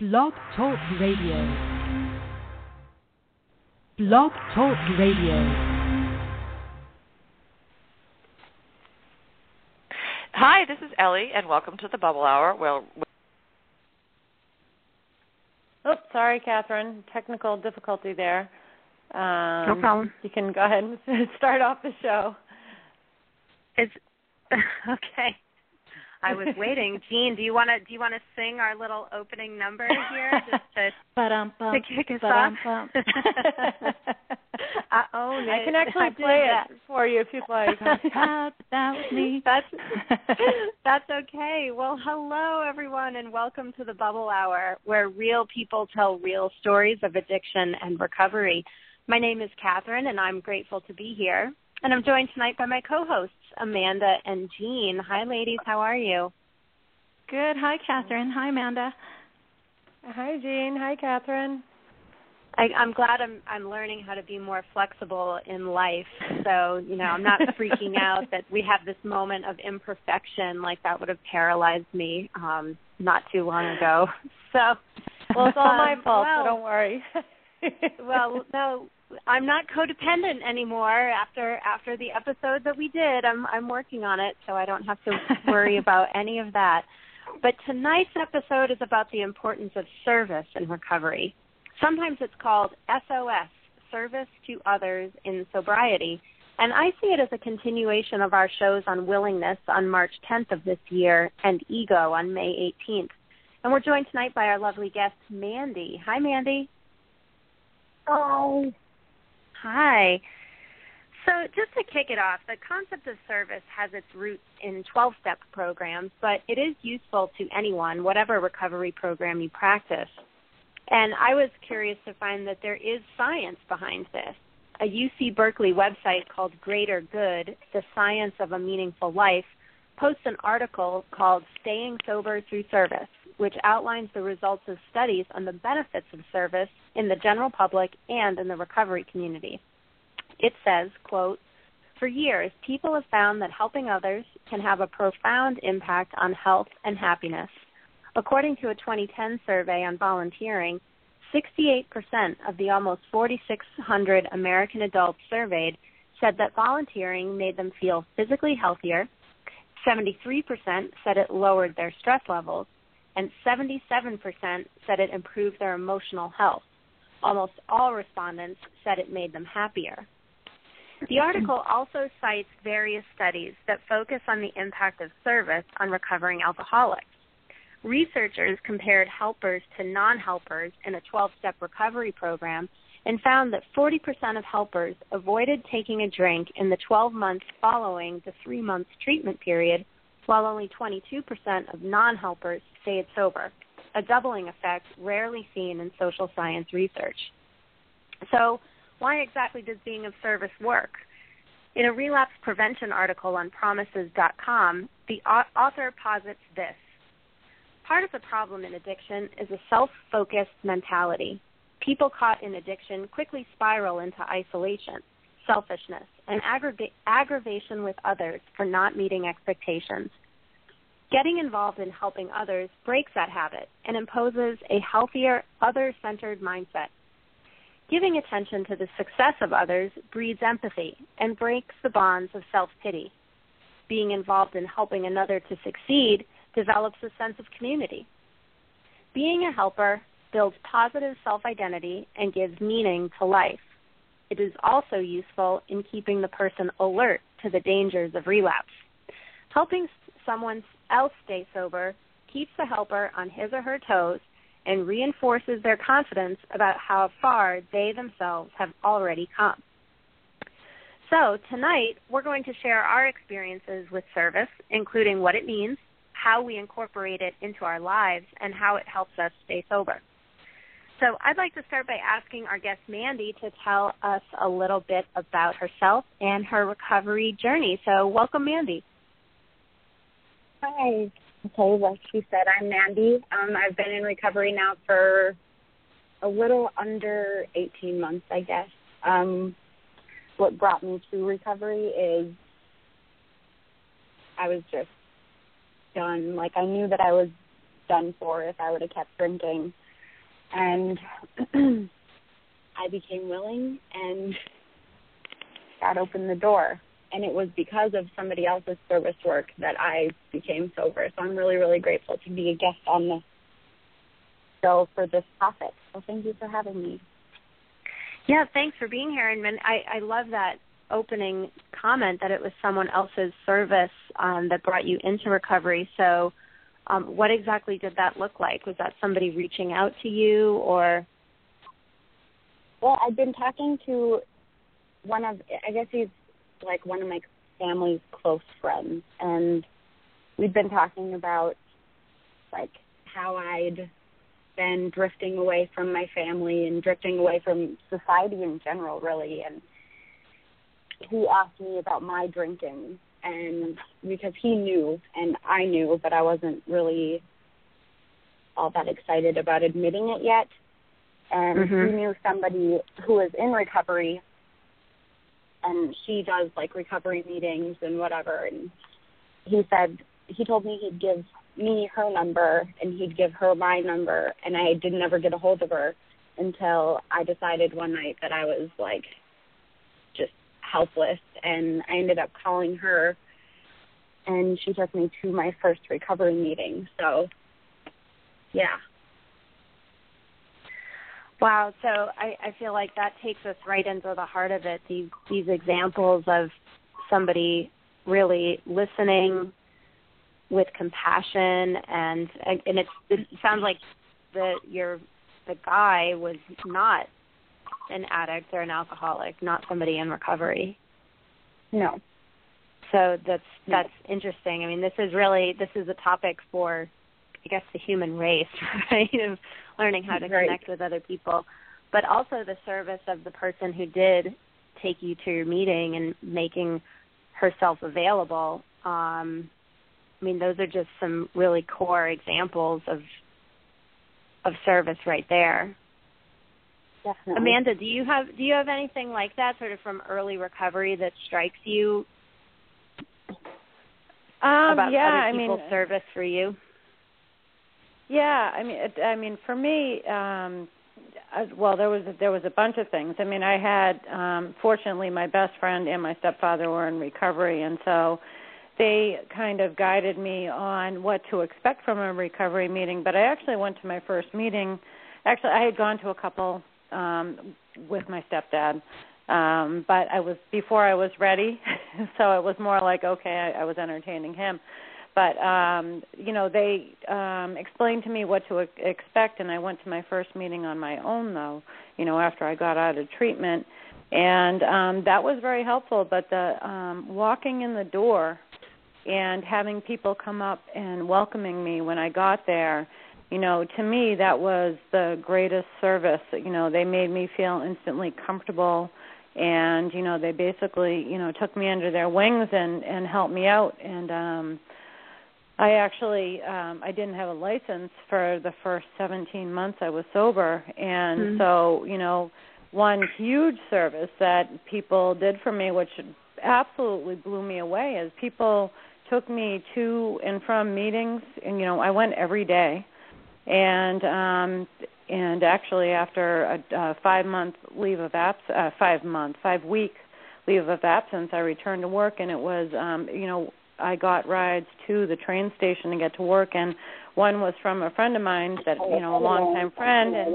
Blog Talk Radio. Blog Talk Radio. Hi, this is Ellie, and welcome to the Bubble Hour. Well, Oops, sorry, Catherine. Technical difficulty there. Um, no problem. You can go ahead and start off the show. It's okay. I was waiting. Jean, do you want to do you want to sing our little opening number here just to, to kick us off? I own it. I can actually I play it for you if you'd like. that was me. That's that's okay. Well, hello everyone, and welcome to the Bubble Hour, where real people tell real stories of addiction and recovery. My name is Catherine, and I'm grateful to be here. And I'm joined tonight by my co-hosts Amanda and Jean. Hi, ladies. How are you? Good. Hi, Catherine. Hi, Amanda. Hi, Jean. Hi, Catherine. I, I'm glad I'm I'm learning how to be more flexible in life. So you know, I'm not freaking out that we have this moment of imperfection like that would have paralyzed me um, not too long ago. So, Well, it's all my um, fault, well, so don't worry. well, no, I'm not codependent anymore after after the episode that we did. I'm I'm working on it, so I don't have to worry about any of that. But tonight's episode is about the importance of service in recovery. Sometimes it's called SOS, service to others in sobriety. And I see it as a continuation of our shows on willingness on March 10th of this year and ego on May 18th. And we're joined tonight by our lovely guest, Mandy. Hi, Mandy. Oh, Hi. So, just to kick it off, the concept of service has its roots in 12 step programs, but it is useful to anyone, whatever recovery program you practice. And I was curious to find that there is science behind this. A UC Berkeley website called Greater Good The Science of a Meaningful Life posts an article called Staying Sober Through Service, which outlines the results of studies on the benefits of service in the general public and in the recovery community. It says, quote, for years, people have found that helping others can have a profound impact on health and happiness. According to a 2010 survey on volunteering, 68% of the almost 4,600 American adults surveyed said that volunteering made them feel physically healthier, 73% said it lowered their stress levels, and 77% said it improved their emotional health. Almost all respondents said it made them happier. The article also cites various studies that focus on the impact of service on recovering alcoholics. Researchers compared helpers to non helpers in a 12 step recovery program and found that 40% of helpers avoided taking a drink in the 12 months following the three month treatment period, while only 22% of non helpers say it's sober, a doubling effect rarely seen in social science research. So, why exactly does being of service work? In a relapse prevention article on promises.com, the author posits this. Part of the problem in addiction is a self focused mentality. People caught in addiction quickly spiral into isolation, selfishness, and aggra- aggravation with others for not meeting expectations. Getting involved in helping others breaks that habit and imposes a healthier, other centered mindset. Giving attention to the success of others breeds empathy and breaks the bonds of self pity. Being involved in helping another to succeed develops a sense of community. Being a helper builds positive self identity and gives meaning to life. It is also useful in keeping the person alert to the dangers of relapse. Helping someone else stay sober keeps the helper on his or her toes and reinforces their confidence about how far they themselves have already come. So, tonight we're going to share our experiences with service, including what it means, how we incorporate it into our lives, and how it helps us stay sober. So, I'd like to start by asking our guest Mandy to tell us a little bit about herself and her recovery journey. So, welcome, Mandy. Hi. Okay, like she said, I'm Mandy. Um, I've been in recovery now for a little under 18 months, I guess. Um, what brought me to recovery is I was just done. Like I knew that I was done for if I would have kept drinking. and I became willing and God opened the door. And it was because of somebody else's service work that I became sober. So I'm really, really grateful to be a guest on the show for this topic. So thank you for having me. Yeah, thanks for being here. And I, I love that opening comment that it was someone else's service um, that brought you into recovery. So, um, what exactly did that look like? Was that somebody reaching out to you, or? Well, I've been talking to one of, I guess he's like one of my family's close friends, and we've been talking about like how I'd been drifting away from my family and drifting away from society in general, really, and he asked me about my drinking. And because he knew and I knew but I wasn't really all that excited about admitting it yet. And mm-hmm. he knew somebody who was in recovery and she does like recovery meetings and whatever and he said he told me he'd give me her number and he'd give her my number and I didn't ever get a hold of her until I decided one night that I was like just helpless and I ended up calling her and she took me to my first recovery meeting. So yeah. Wow, so I, I feel like that takes us right into the heart of it. These these examples of somebody really listening with compassion and and it's it sounds like the your the guy was not an addict or an alcoholic, not somebody in recovery. No. So that's that's no. interesting. I mean, this is really this is a topic for I guess the human race, right? Of learning how to right. connect with other people, but also the service of the person who did take you to your meeting and making herself available. Um, I mean, those are just some really core examples of of service right there. Definitely. Amanda, do you have do you have anything like that sort of from early recovery that strikes you um, about yeah, other people's I mean, service for you? Yeah, I mean, it, I mean, for me, um, as, well, there was there was a bunch of things. I mean, I had um, fortunately my best friend and my stepfather were in recovery, and so they kind of guided me on what to expect from a recovery meeting. But I actually went to my first meeting. Actually, I had gone to a couple um, with my stepdad. Um, but I was before I was ready, so it was more like okay, I, I was entertaining him. But um, you know, they um, explained to me what to expect, and I went to my first meeting on my own, though. You know, after I got out of treatment, and um, that was very helpful. But the um, walking in the door and having people come up and welcoming me when I got there you know to me that was the greatest service you know they made me feel instantly comfortable and you know they basically you know took me under their wings and and helped me out and um I actually um I didn't have a license for the first 17 months I was sober. And mm-hmm. so you know one huge service that people did for me which absolutely blew me away is people took me to and from meetings. And you know I went every day. And um and actually after a, a five month leave of abs uh, five month five week leave of absence i returned to work. And it was um you know i got rides to the train station to get to work and one was from a friend of mine that you know a long time friend and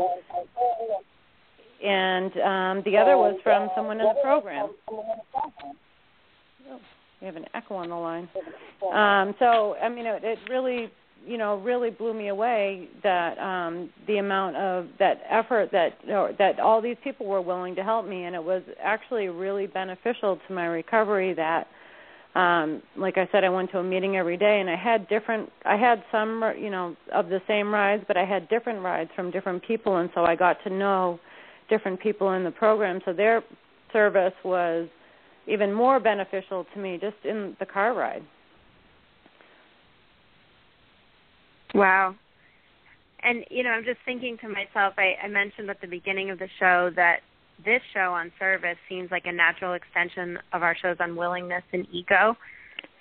and um the other was from someone in the program. Oh, we have an echo on the line. Um so i mean it, it really you know really blew me away that um the amount of that effort that or that all these people were willing to help me and it was actually really beneficial to my recovery that um like I said I went to a meeting every day and I had different I had some you know of the same rides but I had different rides from different people and so I got to know different people in the program so their service was even more beneficial to me just in the car ride Wow. And you know, I'm just thinking to myself. I, I mentioned at the beginning of the show that this show on service seems like a natural extension of our shows on willingness and ego.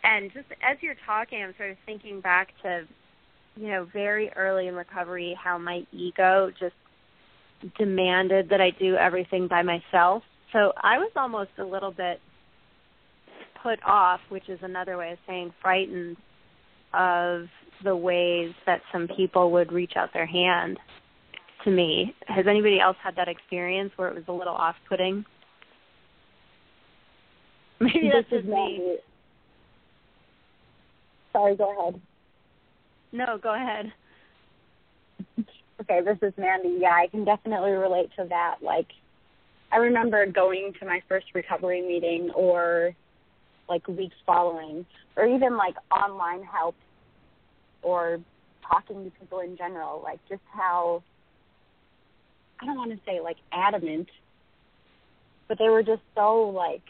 And just as you're talking, I'm sort of thinking back to, you know, very early in recovery, how my ego just demanded that I do everything by myself. So I was almost a little bit put off, which is another way of saying frightened of the ways that some people would reach out their hand to me. Has anybody else had that experience where it was a little off-putting? Maybe that's this just is me. Sorry, go ahead. No, go ahead. Okay, this is Mandy. Yeah, I can definitely relate to that. Like, I remember going to my first recovery meeting or like weeks following, or even like online help or talking to people in general, like just how I don't want to say like adamant, but they were just so like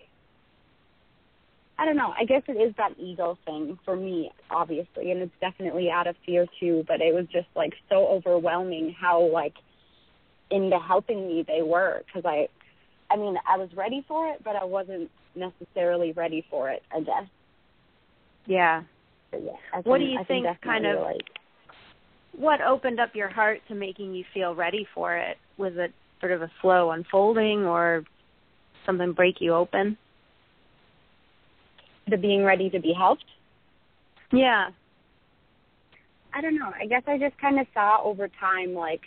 I don't know. I guess it is that ego thing for me, obviously, and it's definitely out of fear too. But it was just like so overwhelming how like into helping me they were because I, I mean, I was ready for it, but I wasn't necessarily ready for it. I guess. Yeah. But yeah. I What do you I think kind of- relate. What opened up your heart to making you feel ready for it? Was it sort of a slow unfolding or something break you open? the being ready to be helped? Yeah. I don't know. I guess I just kind of saw over time like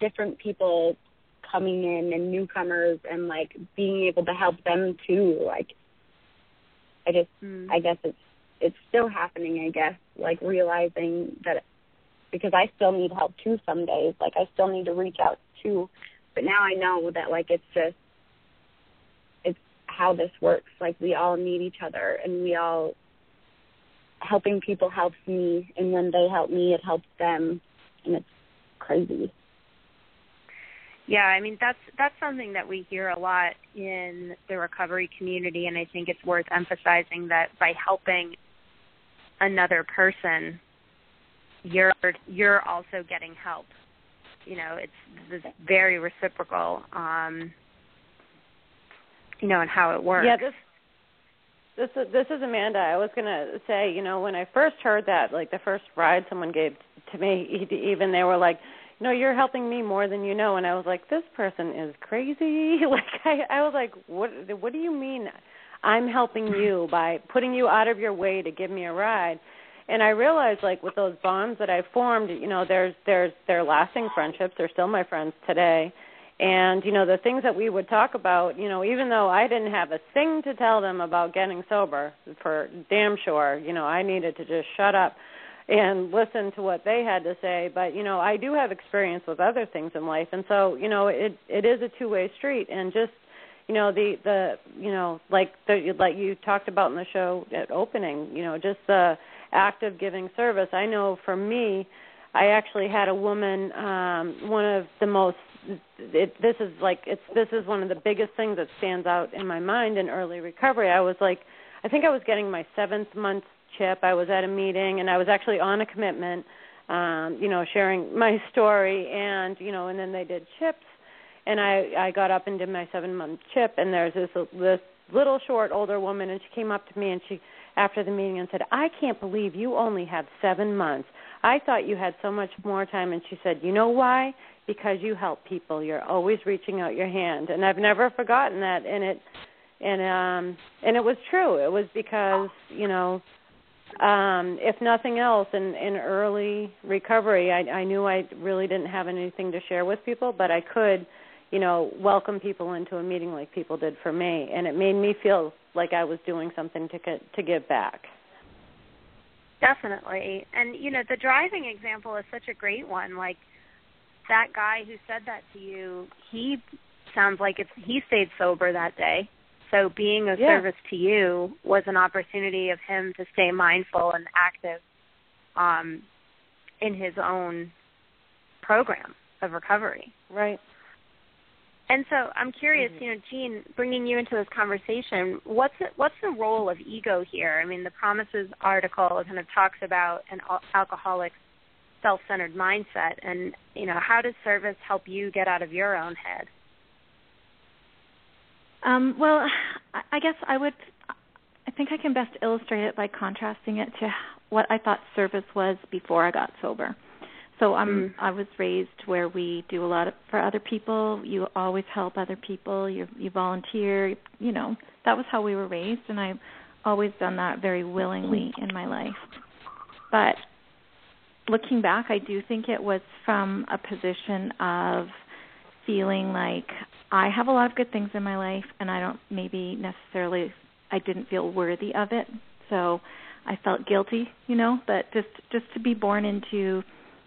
different people coming in and newcomers and like being able to help them too. Like I just Mm. I guess it's it's still happening, I guess, like realizing that because I still need help too some days. Like I still need to reach out too. But now I know that like it's just it's how this works. Like we all need each other and we all helping people helps me and when they help me it helps them and it's crazy. Yeah, I mean that's that's something that we hear a lot in the recovery community and I think it's worth emphasizing that by helping another person you're you're also getting help. You know, it's this very reciprocal um you know, and how it works. Yeah, this this is this is Amanda. I was gonna say, you know, when I first heard that, like the first ride someone gave to me, even they were like, "No, you're helping me more than you know," and I was like, "This person is crazy." like I, I was like, "What? What do you mean? I'm helping you by putting you out of your way to give me a ride?" And I realized, like with those bonds that I formed, you know, there's there's they're lasting friendships. They're still my friends today. And you know the things that we would talk about you know even though i didn't have a thing to tell them about getting sober for damn sure you know i needed to just shut up and listen to what they had to say. But you know i do have experience with other things in life. And so you know it it is a two way street. And just you know the the you know like the like you talked about in the show at opening you know just the act of giving service i know for me I actually had a woman um one of the most it, this is like it's this is one of the biggest things that stands out in my mind in early recovery. I was like I think I was getting my 7th month chip. I was at a meeting and I was actually on a commitment um you know sharing my story and you know and then they did chips and I I got up and did my 7 month chip and there's this this little short older woman and she came up to me and she after the meeting and said, "I can't believe you only have 7 months. I thought you had so much more time." And she said, "You know why? Because you help people. You're always reaching out your hand." And I've never forgotten that and it and um and it was true. It was because, you know, um if nothing else in in early recovery, I I knew I really didn't have anything to share with people, but I could you know, welcome people into a meeting like people did for me, and it made me feel like I was doing something to get, to give back. Definitely. And you know, the driving example is such a great one. Like that guy who said that to you, he sounds like it's he stayed sober that day. So being of Yeah. service to you was an opportunity of him to stay mindful and active um in his own program of recovery. Right. And so I'm curious, Mhm. you know, Jean, bringing you into this conversation, what's the, what's the role of ego here? I mean, the Promises article kind of talks about an al- alcoholic's self-centered mindset, and you know, how does service help you get out of your own head? Um, well, I guess I would. I think I can best illustrate it by contrasting it to what I thought service was before I got sober. So I'm Mm. I was raised where we do a lot of, for other people. You always help other people. You you volunteer. You know that was how we were raised, and I've always done that very willingly in my life. But looking back, I do think it was from a position of feeling like I have a lot of good things in my life, and I don't maybe necessarily I didn't feel worthy of it. So I felt guilty, you know, but just just to be born into,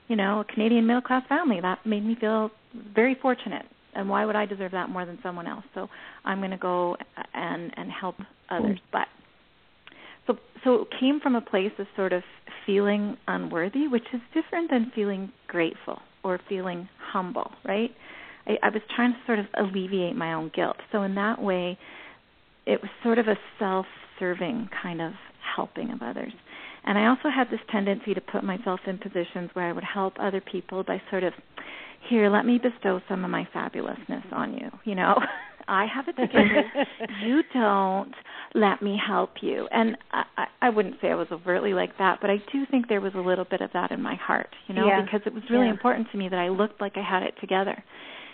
you know, a Canadian middle class family, that made me feel very fortunate. And why would I deserve that more than someone else? So I'm going to go and and help others. But so so it came from a place of sort of feeling unworthy, which is different than feeling grateful or feeling humble, right? I, I was trying to sort of alleviate my own guilt. So in that way, it was sort of a self-serving kind of helping of others. And I also had this tendency to put myself in positions where I would help other people by sort of, here, let me bestow some of my fabulousness on you. You know, I have it together. you don't. Let me help you. And I, I, wouldn't say I was overtly like that, but I do think there was a little bit of that in my heart. You know, Yeah. because it was really Yeah. important to me that I looked like I had it together.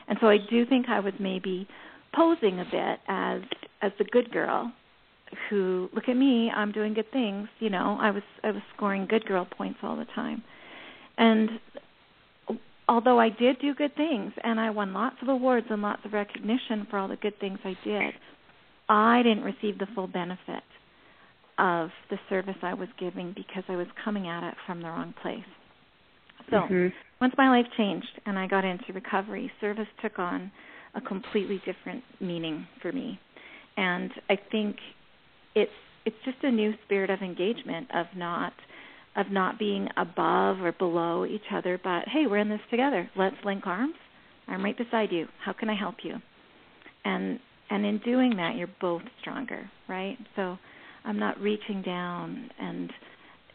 And so I do think I was maybe posing a bit as as the good girl who look at me i'm doing good things you know i was i was scoring good girl points all the time and although i did do good things and i won lots of awards and lots of recognition for all the good things i did i didn't receive the full benefit of the service i was giving because i was coming at it from the wrong place so Mhm. once my life changed and I got into recovery, service took on a completely different meaning for me. And I think it's it's just a new spirit of engagement of not of not being above or below each other, but hey, we're in this together. Let's link arms. I'm right beside you. How can I help you? And and in doing that, you're both stronger, right? So I'm not reaching down and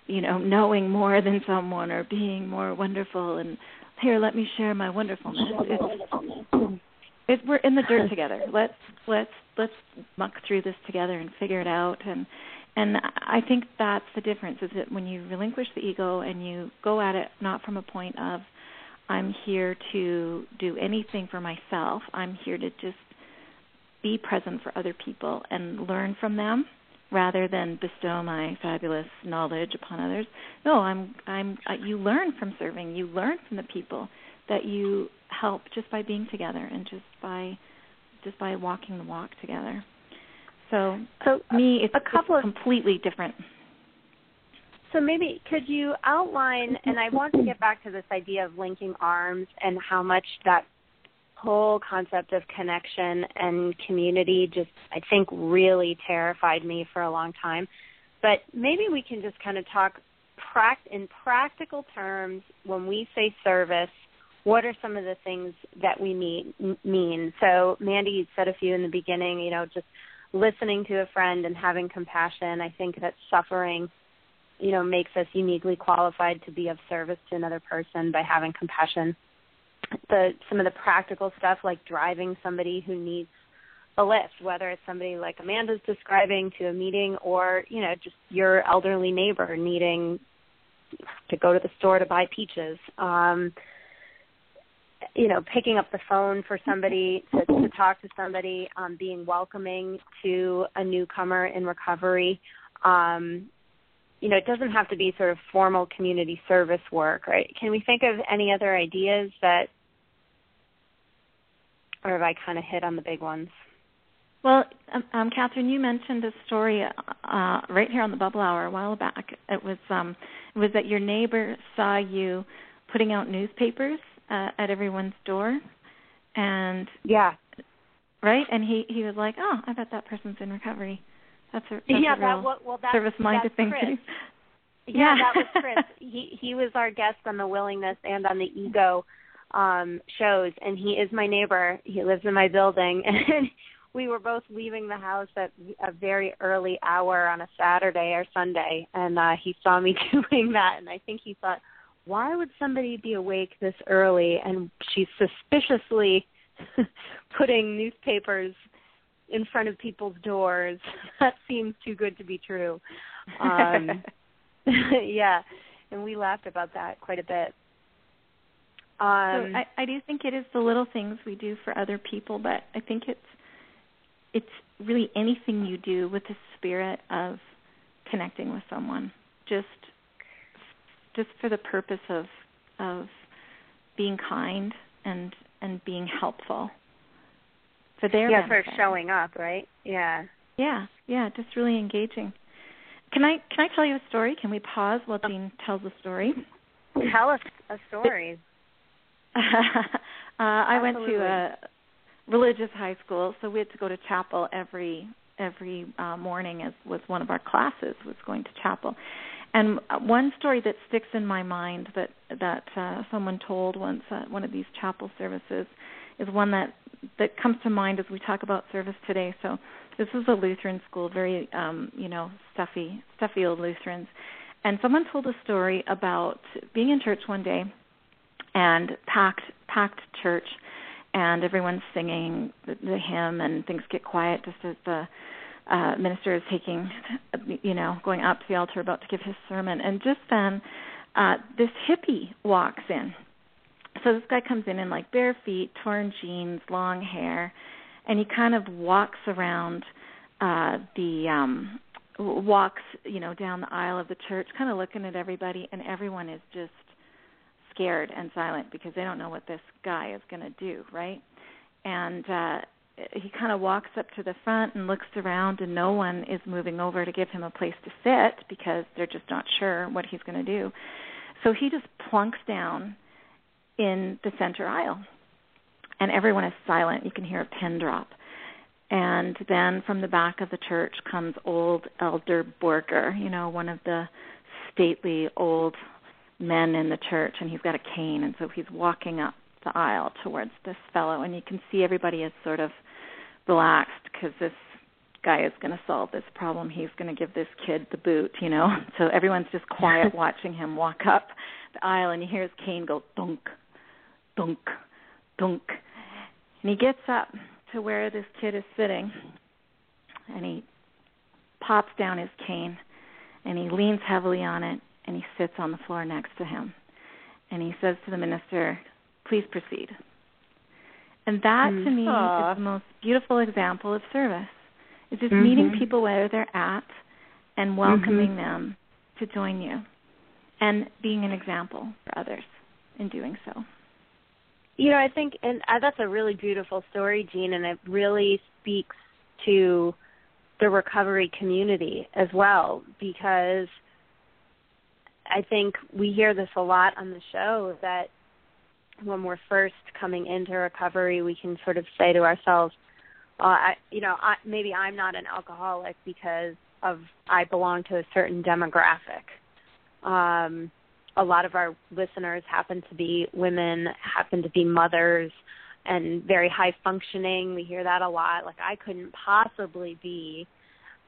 you know knowing more than someone or being more wonderful and here let me share my wonderfulness it's, it, we're in the dirt together let's let's let's muck through this together and figure it out and and i think that's the difference is that when you relinquish the ego and you go at it not from a point of i'm here to do anything for myself i'm here to just be present for other people and learn from them rather than bestow my fabulous knowledge upon others. No, I'm I'm uh, you learn from serving. You learn from the people that you help just by being together and just by just by walking the walk together. So, So me it's, a couple it's of completely different. So maybe could you outline and I want to get back to this idea of linking arms and how much that whole concept of connection and community just I think really terrified me for a long time. But maybe we can just kind of talk in practical terms when we say service what are some of the things that we mean, mean? So, Mandy, you said a few in the beginning, you know, just listening to a friend and having compassion. I think that suffering, you know, makes us uniquely qualified to be of service to another person by having compassion. The some of the practical stuff like driving somebody who needs a lift, whether it's somebody like Amanda's describing to a meeting or, you know, just your elderly neighbor needing to go to the store to buy peaches. Um you know, picking up the phone for somebody to, to talk to somebody, um, being welcoming to a newcomer in recovery. Um, you know, it doesn't have to be sort of formal community service work, right? Can we think of any other ideas that, or have I kind of hit on the big ones? Well, um, um, Catherine, you mentioned a story uh, right here on the Bubble Hour a while back. It was um, it was that your neighbor saw you putting out newspapers uh, at everyone's door, and Yeah, right, and he he was like, "Oh, I bet that person's in recovery." That's a that's yeah. a That real well, well that, service-minded that's thing Chris. to do. Yeah, that was Chris. he he was our guest on the willingness and on the ego um shows and he is my neighbor. He lives in my building and we were both leaving the house at a very early hour on a Saturday or Sunday and uh he saw me doing that and I think he thought why would somebody be awake this early and she's suspiciously putting newspapers in front of people's doors. That seems too good to be true. Um yeah, and we laughed about that quite a bit. Um, so I, I do think it is the little things we do for other people, but I think it's it's really anything you do with the spirit of connecting with someone, just just for the purpose of of being kind and and being helpful for their yeah, benefit. for showing up, right? Yeah. Yeah, yeah, just really engaging. Can I can I tell you a story? Can we pause while Jean tells a story? Tell us a story. uh, I went to a religious high school, so we had to go to chapel every every uh, morning as was one of our classes was going to chapel. And one story that sticks in my mind that that uh, someone told once at one of these chapel services is one that that comes to mind as we talk about service today. So this is a Lutheran school, very um, you know stuffy stuffy old Lutherans. And someone told a story about being in church one day and packed packed church and everyone's singing the, the hymn and things get quiet just as the uh minister is taking you know going up to the altar about to give his sermon and just then uh this hippie walks in so this guy comes in in like bare feet torn jeans long hair and he kind of walks around uh the um walks you know down the aisle of the church kind of looking at everybody and everyone is just scared and silent because they don't know what this guy is going to do, right? And uh he kind of walks up to the front and looks around and no one is moving over to give him a place to sit because they're just not sure what he's going to do. So he just plunks down in the center aisle. And everyone is silent. You can hear a pin drop. And then from the back of the church comes old Elder Borger, you know, one of the stately old men in the church and he's got a cane and so he's walking up the aisle towards this fellow and you can see everybody is sort of relaxed because this guy is going to solve this problem he's going to give this kid the boot you know so everyone's just quiet watching him walk up the aisle and you hear his cane go dunk dunk dunk and he gets up to where this kid is sitting and he pops down his cane and he leans heavily on it and he sits on the floor next to him. And he says to the minister, Please proceed. And that to me Aw. is the most beautiful example of service. It's just Mhm. meeting people where they're at and welcoming them to join you and being an example for others in doing so. You know, I think, and uh, that's a really beautiful story, Jean, and it really speaks to the recovery community as well because I think we hear this a lot on the show that when we're first coming into recovery, we can sort of say to ourselves, uh, I, you know, I, maybe I'm not an alcoholic because of I belong to a certain demographic. Um, a lot of our listeners happen to be women, happen to be mothers, and very high functioning. We hear that a lot. Like I couldn't possibly be.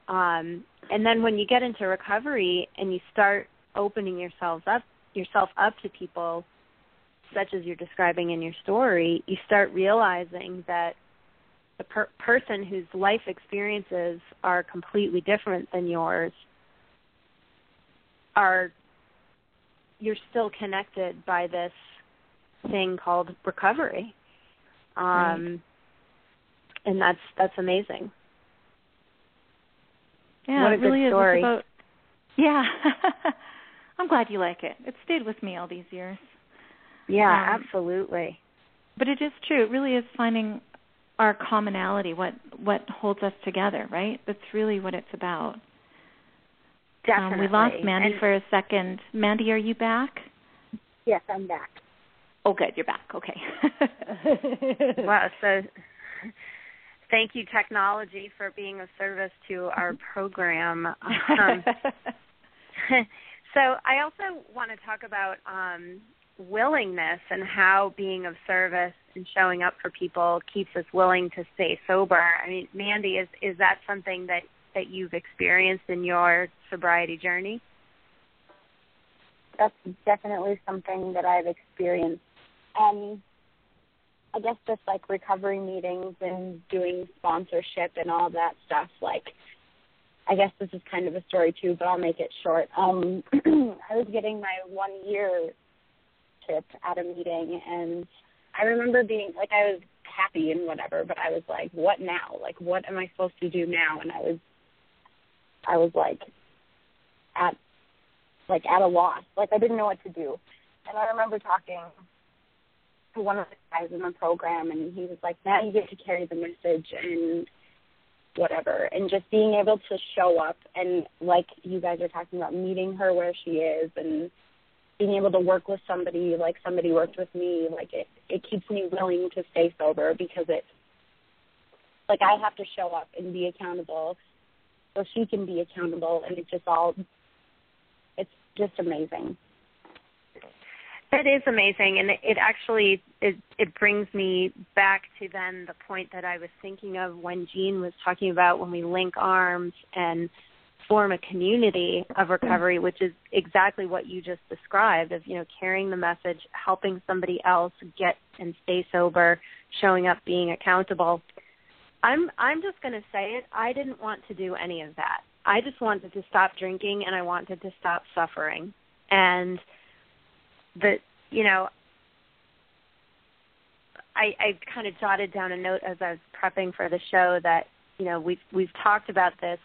Um, and then when you get into recovery and you start opening yourselves up yourself up to people such as you're describing in your story, you start realizing that the per- person whose life experiences are completely different than yours are you're still connected by this thing called recovery. Um Right. and that's that's amazing. Yeah, What a it really good is. Story. about yeah. I'm glad you like it. It stayed with me all these years. Yeah, Um, absolutely. But it is true. It really is finding our commonality, what what holds us together, right? That's really what it's about. Definitely. Um, we lost Mandy And- for a second. Mandy, are you back? Yes, I'm back. Oh, good. You're back. Okay. Wow. So thank you, technology, for being of service to our program. Um, so I also want to talk about um, willingness and how being of service and showing up for people keeps us willing to stay sober. I mean, Mandy, is is that something that that you've experienced in your sobriety journey? That's definitely something that I've experienced. Um, I guess just like recovery meetings and doing sponsorship and all that stuff. Like, I guess this is kind of a story too, but I'll make it short. Um, I was getting my one year tip at a meeting and I remember being like I was happy and whatever, but I was like, what now? Like what am I supposed to do now? And I was I was like at like at a loss. Like I didn't know what to do. And I remember talking to one of the guys in the program and he was like, Now you get to carry the message and whatever and just being able to show up and like you guys are talking about meeting her where she is and being able to work with somebody like somebody worked with me like it it keeps me willing to stay sober because it like I have to show up and be accountable so she can be accountable and it's just all it's just amazing. That is amazing, and it actually it it brings me back to then the point that I was thinking of when Jean was talking about when we link arms and form a community of recovery, which is exactly what you just described of you know carrying the message, helping somebody else get and stay sober, showing up, being accountable. I'm I'm just going to say it. I didn't want to do any of that. I just wanted to stop drinking and I wanted to stop suffering. And the, you know I, I kind of jotted down a note as I was prepping for the show that you know we've we've talked about this.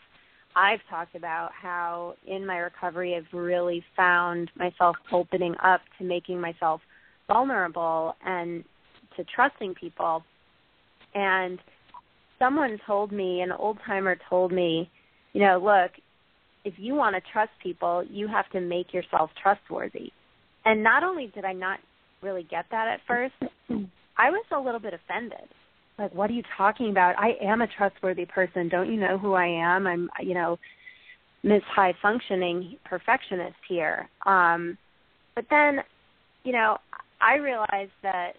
I've talked about how in my recovery I've really found myself opening up to making myself vulnerable and to trusting people. And someone told me, an old timer told me, you know, look, if you want to trust people, you have to make yourself trustworthy and not only did I not really get that at first, I was a little bit offended. Like, what are you talking about? I am a trustworthy person. Don't you know who I am? I'm, you know, Miss High Functioning Perfectionist here. Um, but then, you know, I realized that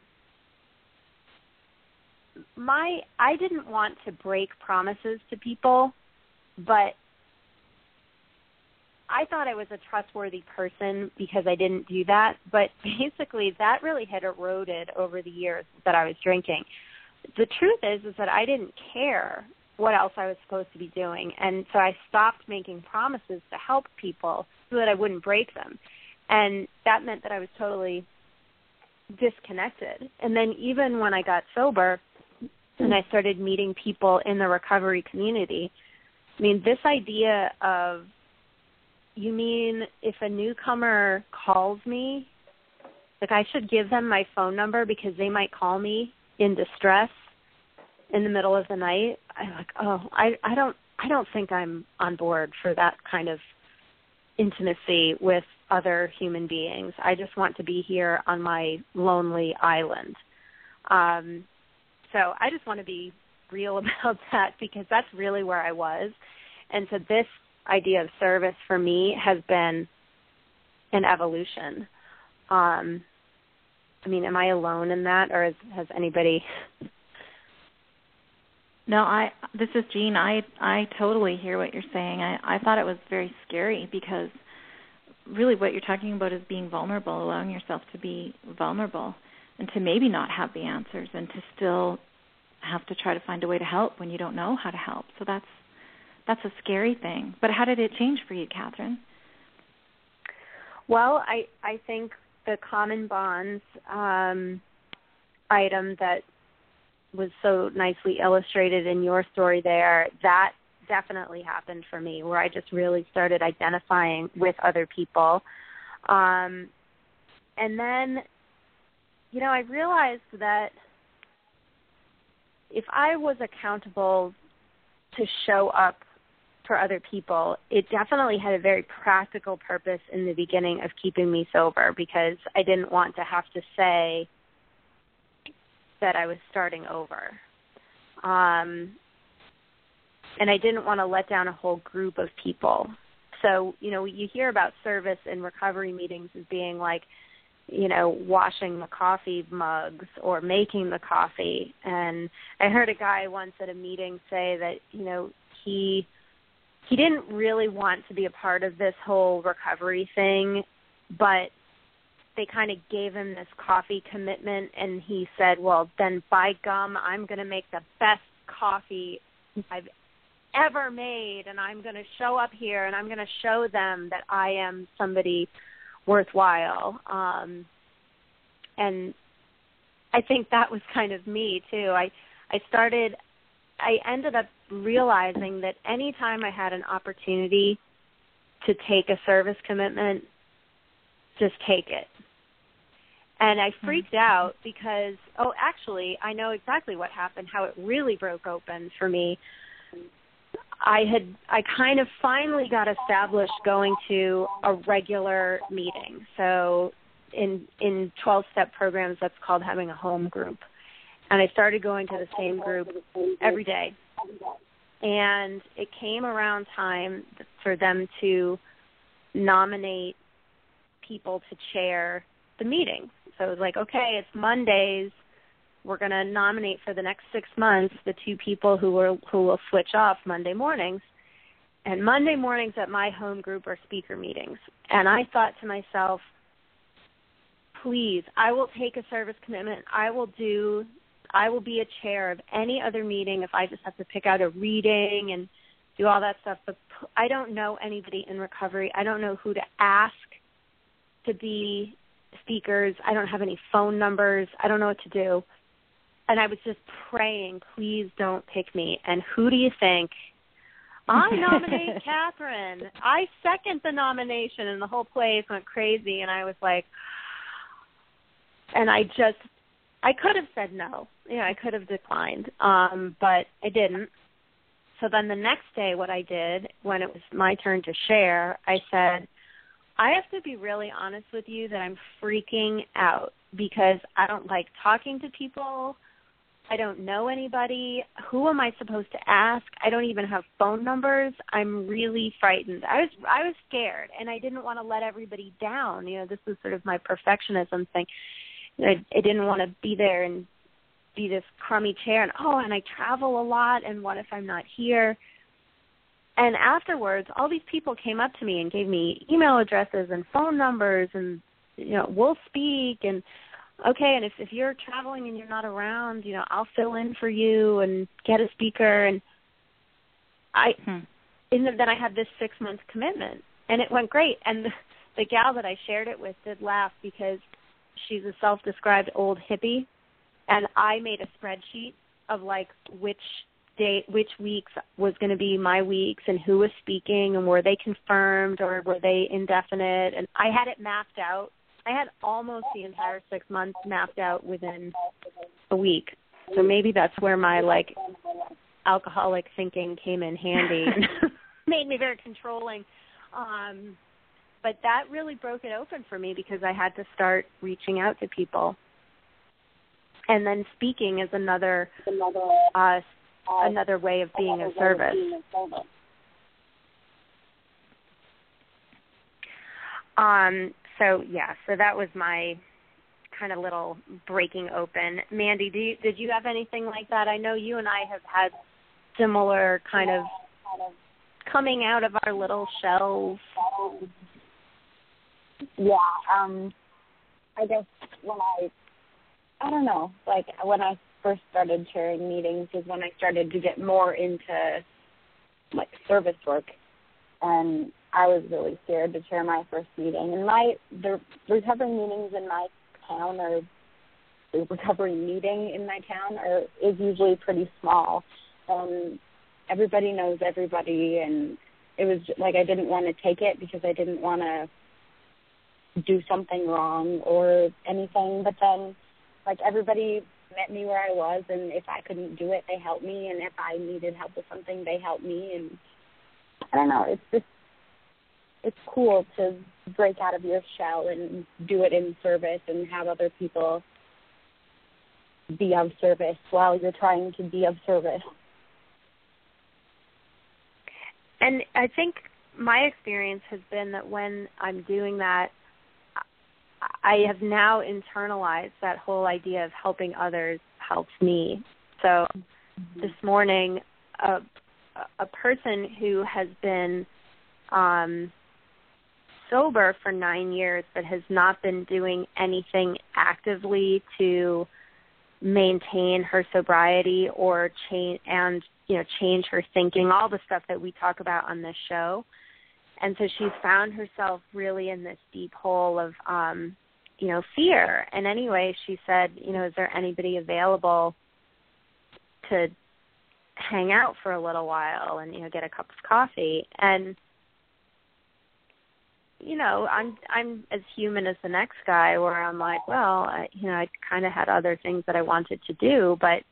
my I didn't want to break promises to people, but I thought I was a trustworthy person because I didn't do that, but basically that really had eroded over the years that I was drinking. The truth is is that I didn't care what else I was supposed to be doing, and so I stopped making promises to help people so that I wouldn't break them. And that meant that I was totally disconnected. And then even when I got sober and I started meeting people in the recovery community, I mean, this idea of you mean if a newcomer calls me, like I should give them my phone number because they might call me in distress in the middle of the night? I'm like, oh, I I don't I don't think I'm on board for that kind of intimacy with other human beings. I just want to be here on my lonely island. Um, so I just want to be real about that because that's really where I was. And so this idea of service for me has been an evolution. Um, I mean, am I alone in that, or is, has anybody? No, I. This is Jean. I I totally hear what you're saying. I I thought it was very scary because really what you're talking about is being vulnerable, allowing yourself to be vulnerable, and to maybe not have the answers, and to still have to try to find a way to help when you don't know how to help. So that's that's a scary thing. But how did it change for you, Catherine? Well, I I think the common bonds um, item that was so nicely illustrated in your story there that definitely happened for me where I just really started identifying with other people. Um, and then, you know, I realized that if I was accountable to show up for other people, it definitely had a very practical purpose in the beginning of keeping me sober because I didn't want to have to say that I was starting over. Um, and I didn't want to let down a whole group of people. So, you know, you hear about service in recovery meetings as being like, you know, washing the coffee mugs or making the coffee. And I heard a guy once at a meeting say that, you know, he he didn't really want to be a part of this whole recovery thing, but they kind of gave him this coffee commitment and he said, "Well, then by gum, I'm going to make the best coffee I've ever made and I'm going to show up here and I'm going to show them that I am somebody worthwhile." Um and I think that was kind of me too. I I started I ended up realizing that anytime I had an opportunity to take a service commitment, just take it. And I freaked mm-hmm. out because oh actually I know exactly what happened, how it really broke open for me. I had I kind of finally got established going to a regular meeting. So in in 12 step programs that's called having a home group. And I started going to the same group every day. And it came around time for them to nominate people to chair the meeting. So it was like, okay, it's Mondays. We're going to nominate for the next six months the two people who will who will switch off Monday mornings. And Monday mornings at my home group are speaker meetings. And I thought to myself, please, I will take a service commitment. I will do I will be a chair of any other meeting if I just have to pick out a reading and do all that stuff. But I don't know anybody in recovery. I don't know who to ask to be speakers. I don't have any phone numbers. I don't know what to do. And I was just praying, please don't pick me. And who do you think? I nominate Catherine. I second the nomination, and the whole place went crazy. And I was like, and I just, I could have said no. Yeah, I could have declined, um, but I didn't. So then the next day, what I did when it was my turn to share, I said, I have to be really honest with you that I'm freaking out because I don't like talking to people. I don't know anybody. Who am I supposed to ask? I don't even have phone numbers. I'm really frightened. I was I was scared and I didn't want to let everybody down. You know, this was sort of my perfectionism thing. I, I didn't want to be there and be this crummy chair and oh, and I travel a lot and what if I'm not here? and afterwards all these people came up to me and gave me email addresses and phone numbers and you know we'll speak and okay and if if you're traveling and you're not around you know i'll fill in for you and get a speaker and i hmm. and then i had this six month commitment and it went great and the, the gal that i shared it with did laugh because she's a self described old hippie and i made a spreadsheet of like which date, which weeks was going to be my weeks, and who was speaking, and were they confirmed or were they indefinite? And I had it mapped out. I had almost the entire six months mapped out within a week. So maybe that's where my like alcoholic thinking came in handy and made me very controlling. Um, but that really broke it open for me because I had to start reaching out to people. And then speaking is another uh, another way of being of service. Um, so yeah, so that was my kind of little breaking open. Mandy, do you, did you have anything like that? I know you and I have had similar kind of coming out of our little shells. Yeah, um I guess when I I don't know, like when I first started chairing meetings is when I started to get more into like service work, and I was really scared to chair my first meeting. And my the recovery meetings in my town or the recovery meeting in my town are is usually pretty small. Um, everybody knows everybody, and it was like I didn't want to take it because I didn't want to do something wrong or anything. But then, like everybody met me where I was, and if I couldn't do it, they helped me, and if I needed help with something, they helped me, and I don't know, it's just it's cool to break out of your shell and do it in service and have other people be of service while you're trying to be of service. And I think my experience has been that when I'm doing that, I have now internalized that whole idea of helping others helps me. So mm-hmm. this morning, a a person who has been um, sober for nine years but has not been doing anything actively to maintain her sobriety or change and you know change her thinking all the stuff that we talk about on this show and so she's found herself really in this deep hole of um you know, fear. And anyway, she said, you know, is there anybody available to hang out for a little while and you know get a cup of coffee and you know i'm i'm as human as the next guy where i'm like well I, you know i kind of had other things that i wanted to do but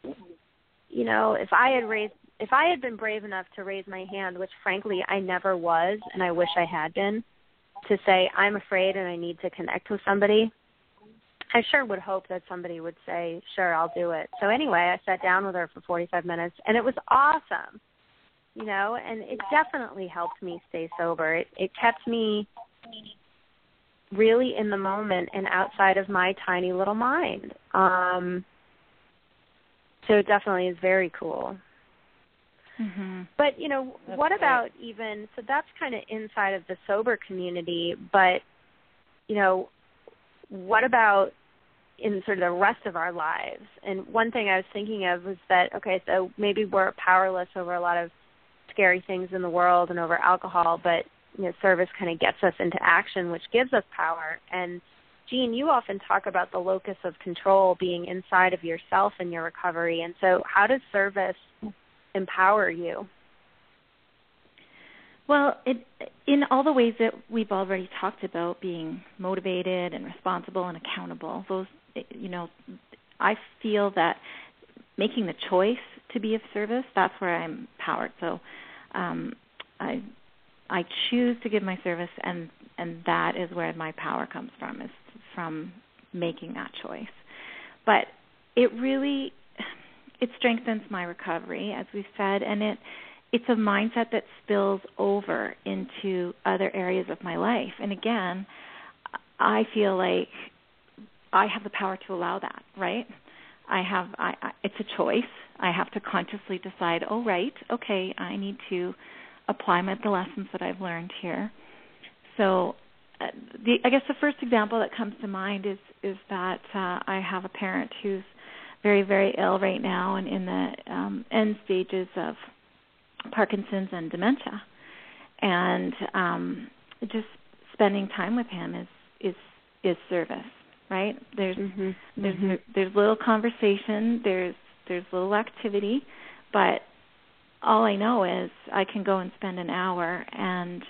you know if i had raised if i had been brave enough to raise my hand which frankly i never was and i wish i had been to say i'm afraid and i need to connect with somebody I sure would hope that somebody would say, "Sure, I'll do it." So anyway, I sat down with her for 45 minutes, and it was awesome. You know, and it definitely helped me stay sober. It it kept me really in the moment and outside of my tiny little mind. Um so it definitely is very cool. Mm-hmm. But you know, That's what great. about even so that's kind of inside of the sober community, but you know, what about in sort of the rest of our lives? And one thing I was thinking of was that okay, so maybe we're powerless over a lot of scary things in the world and over alcohol, but you know, service kind of gets us into action, which gives us power. And Jean, you often talk about the locus of control being inside of yourself in your recovery. And so, how does service empower you? Well, it, in all the ways that we've already talked about, being motivated and responsible and accountable, those, you know, I feel that making the choice to be of service, that's where I'm powered. So, um, I, I choose to give my service, and and that is where my power comes from, is from making that choice. But it really, it strengthens my recovery, as we've said, and it it's a mindset that spills over into other areas of my life. And again, I feel like I have the power to allow that, right? I have I, I it's a choice. I have to consciously decide, "Oh right, okay, I need to apply my, the lessons that I've learned here." So uh, the I guess the first example that comes to mind is is that uh I have a parent who's very very ill right now and in the um end stages of Parkinson's and dementia. And um just spending time with him is is is service, right? There's Mm-hmm. there's there's little conversation, there's there's little activity, but all I know is I can go and spend an hour and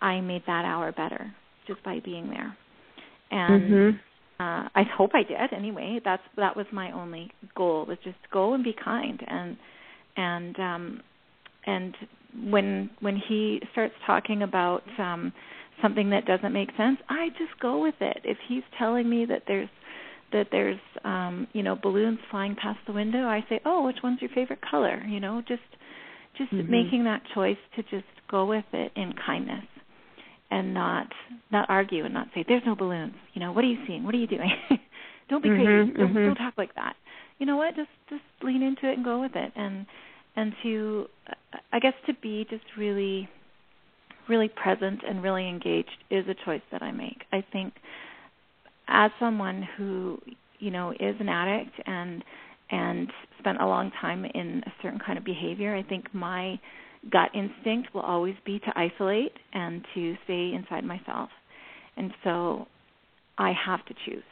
I made that hour better just by being there. And Mm-hmm. Uh I hope I did anyway. That's that was my only goal was just go and be kind and and um and when when he starts talking about um something that doesn't make sense, I just go with it. If he's telling me that there's that there's um you know balloons flying past the window, I say, "Oh, which one's your favorite color?" You know, just just Mhm. making that choice to just go with it in kindness and not not argue and not say there's no balloons. You know what are you seeing? What are you doing? Don't be Mhm, crazy. Don't, mhm. don't talk like that. You know what? Just just lean into it and go with it. And and to uh, i guess to be just really really present and really engaged is a choice that i make. I think as someone who you know is an addict and and spent a long time in a certain kind of behavior i think my gut instinct will always be to isolate and to stay inside myself. And so I have to choose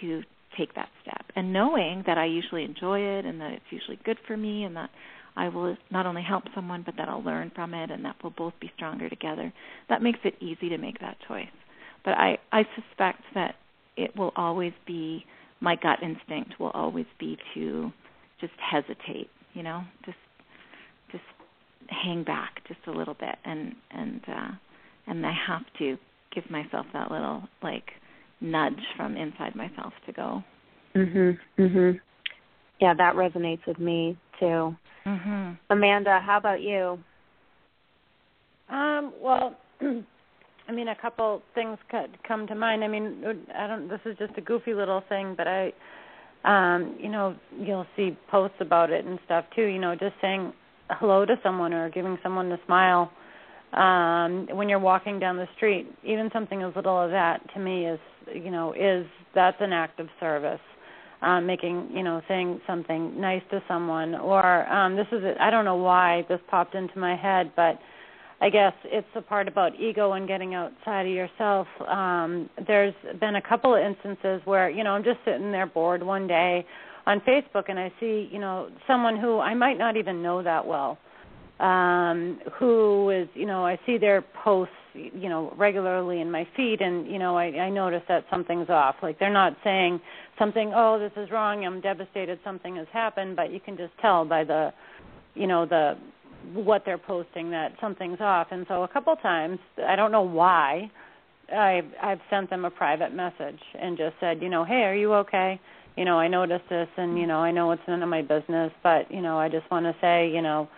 to take that step. And knowing that I usually enjoy it and that it's usually good for me and that I will not only help someone but that I'll learn from it and that we'll both be stronger together. That makes it easy to make that choice. But I I suspect that it will always be my gut instinct will always be to just hesitate, you know, just just hang back just a little bit and and uh and I have to give myself that little like nudge from inside myself to go. Mhm. Mhm. Yeah, that resonates with me too. Mhm. Amanda, how about you? Um, well, I mean, a couple things could come to mind. I mean, I don't. This is just a goofy little thing, but I, um, you know, you'll see posts about it and stuff too. You know, just saying hello to someone or giving someone a smile um when you're walking down the street even something as little as that to me is you know is that's an act of service um making you know saying something nice to someone or um this is I don't know why this popped into my head but I guess it's the part about ego and getting outside of yourself. Um, there's been a couple of instances where, you know, I'm just sitting there bored one day on Facebook and I see, you know, someone who I might not even know that well, um, who is, you know, I see their posts, you know, regularly in my feed and, you know, I, I notice that something's off. Like they're not saying something, oh, this is wrong, I'm devastated, something has happened, but you can just tell by the, you know, the what they're posting that something's off. And so a couple times, I don't know why, I've I've sent them a private message and just said, you know, hey, are you okay? You know, I noticed this, and you know, I know it's none of my business, but you know, I just want to say, you know,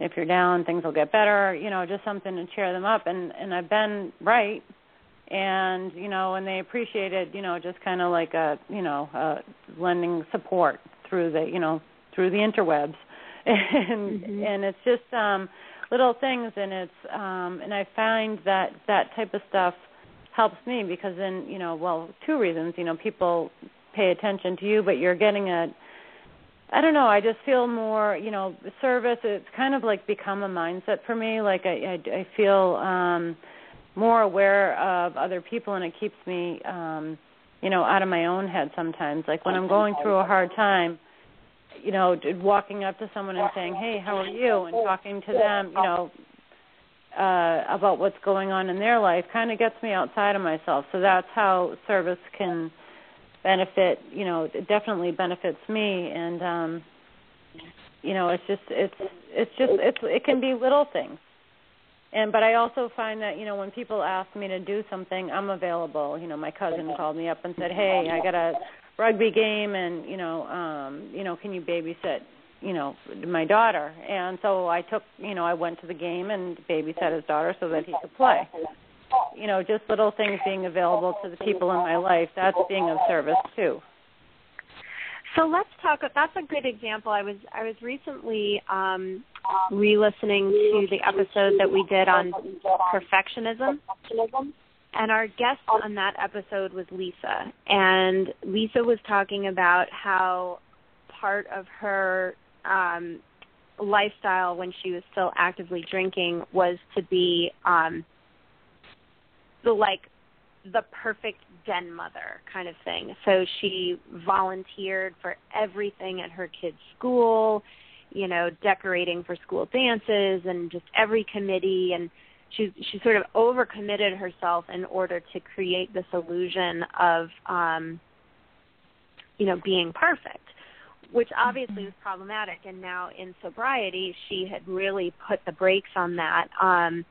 if you're down, things will get better. You know, just something to cheer them up. And and I've been right, and you know, and they appreciated, you know, just kind of like a, you know, uh, lending support through the, you know, through the interwebs and mm-hmm. and it's just um little things and it's um and I find that that type of stuff helps me because then you know well two reasons you know people pay attention to you but you're getting a I don't know I just feel more you know service it's kind of like become a mindset for me like I I, I feel um more aware of other people and it keeps me um you know out of my own head sometimes like when I'm going through a hard time you know, walking up to someone and saying, "Hey, how are you?" and talking to them, you know, uh about what's going on in their life kind of gets me outside of myself. So that's how service can benefit, you know, it definitely benefits me and um you know, it's just it's it's just it's it can be little things. And but I also find that, you know, when people ask me to do something, I'm available. You know, my cousin called me up and said, "Hey, I got a rugby game and you know um you know can you babysit you know my daughter and so i took you know i went to the game and babysat his daughter so that he could play you know just little things being available to the people in my life. That's being of service too. So let's talk that's a good example. I was i was recently um re-listening to the episode that we did on perfectionism. And our guest on that episode was Lisa. And Lisa was talking about how part of her um, lifestyle when she was still actively drinking was to be um, the like the perfect den mother kind of thing. So she volunteered for everything at her kids' school, you know, decorating for school dances and just every committee. And she she sort of overcommitted herself in order to create this illusion of um you know being perfect which obviously was problematic. And now in sobriety she had really put the brakes on that. Um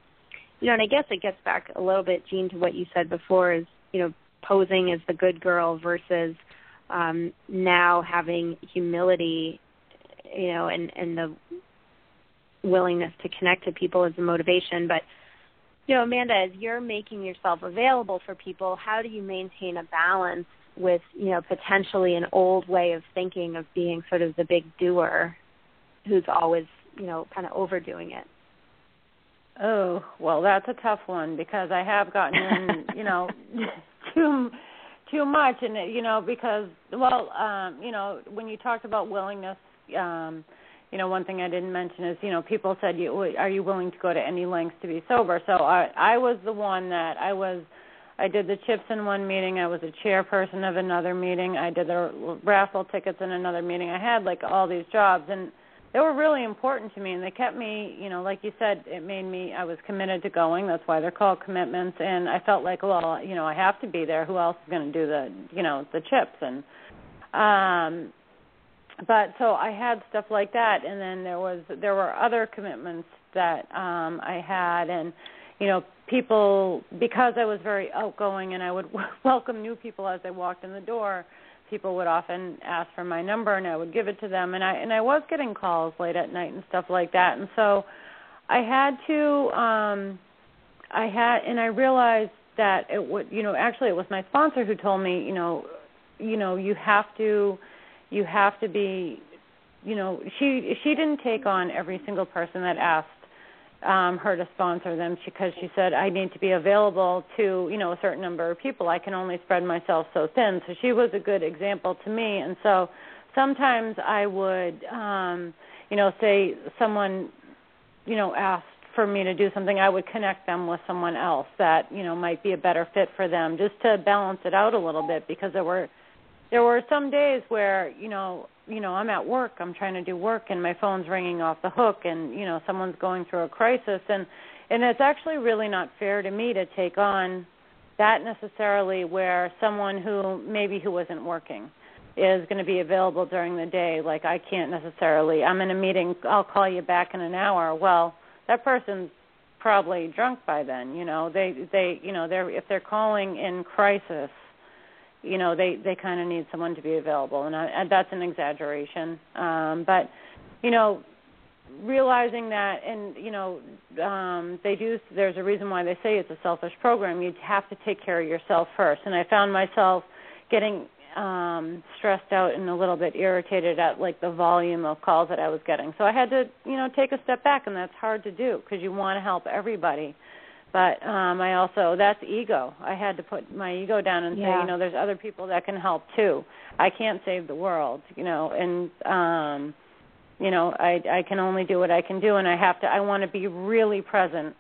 you know and i guess it gets back a little bit Jean to what you said before is you know posing as the good girl versus um now having humility you know and and the willingness to connect to people as a motivation but you know, Amanda, as you're making yourself available for people, how do you maintain a balance with, you know, potentially an old way of thinking of being sort of the big doer who's always, you know, kind of overdoing it? Oh, well, that's a tough one because I have gotten in, you know, too too much and you know because well, um, you know, when you talked about willingness um you know, one thing I didn't mention is, you know, people said, "You are you willing to go to any lengths to be sober?" So I I was the one that I was I did the chips in one meeting, I was a chairperson of another meeting, I did the raffle tickets in another meeting. I had like all these jobs and they were really important to me and they kept me, you know, like you said, it made me I was committed to going. That's why they're called commitments and I felt like, well, you know, I have to be there. Who else is going to do the, you know, the chips and um but so I had stuff like that, and then there was there were other commitments that um I had, and you know people because I was very outgoing and I would w- welcome new people as they walked in the door. People would often ask for my number, and I would give it to them, and I and I was getting calls late at night and stuff like that, and so I had to um I had and I realized that it would you know actually it was my sponsor who told me you know you know you have to you have to be you know she she didn't take on every single person that asked um her to sponsor them because she said I need to be available to you know a certain number of people I can only spread myself so thin so she was a good example to me and so sometimes I would um you know say someone you know asked for me to do something, I would connect them with someone else that you know might be a better fit for them, just to balance it out a little bit. Because there were there were some days where you know you know I'm at work, I'm trying to do work, and my phone's ringing off the hook, and you know someone's going through a crisis, and and it's actually really not fair to me to take on that necessarily where someone who maybe who wasn't working is going to be available during the day. Like i can't necessarily i'm in a meeting i'll call you back in an hour. Well that person's probably drunk by then you know? They they you know they're if they're calling in crisis you know they they kind of need someone to be available and, I, and that's an exaggeration. Um but you know realizing that and you know um they do there's a reason why they say it's a selfish program. You have to take care of yourself first. And i found myself getting um stressed out and a little bit irritated at like the volume of calls that i was getting. So i had to you know take a step back and that's hard to do because you want to help everybody but um i also that's ego. I had to put my ego down and yeah. say you know there's other people that can help too. I can't save the world you know and um you know i i can only do what i can do and i have to i want to be really present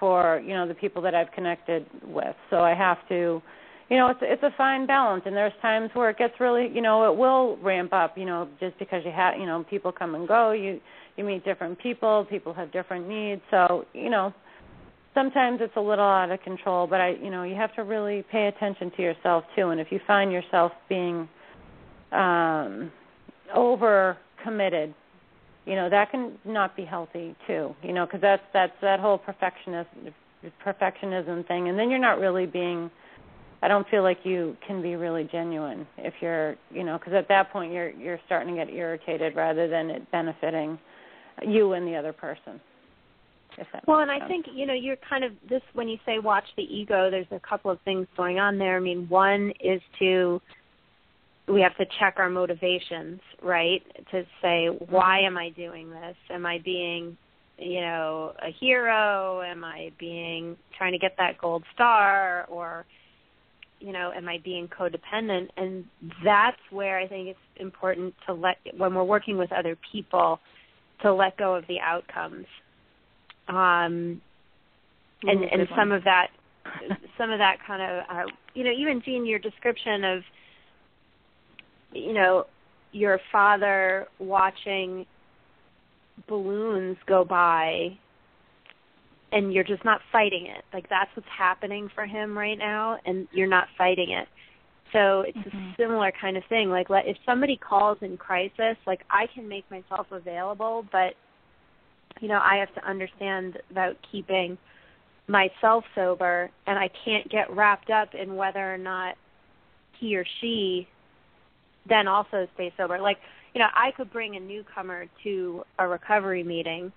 for you know the people that i've connected with. So i have to you know it's it's a fine balance and there's times where it gets really you know it will ramp up you know just because you have you know people come and go. You you meet different people people have different needs. So you know sometimes it's a little out of control but i you know you have to really pay attention to yourself too. And if you find yourself being um over committed you know that can not be healthy too you know because that's that's that whole perfectionist perfectionism thing. And then you're not really being i don't feel like you can be really genuine if you're you know because at that point you're you're starting to get irritated rather than it benefiting you and the other person well and i think you know you're kind of this when you say watch the ego there's a couple of things going on there i mean one is to we have to check our motivations, right? To say, why am I doing this? Am I being, you know, a hero? Am I being trying to get that gold star or you know, am I being codependent? And that's where I think it's important to let when we're working with other people to let go of the outcomes. Um and Ooh, and some of that some of that kind of uh, you know, even Jean your description of you know your father watching balloons go by and you're just not fighting it. Like that's what's happening for him right now and you're not fighting it. So it's mm-hmm. a similar kind of thing. Like let, if somebody calls in crisis like i can make myself available but you know i have to understand about keeping myself sober and i can't get wrapped up in whether or not he or she then also stay sober. Like, you know, I could bring a newcomer to a recovery meeting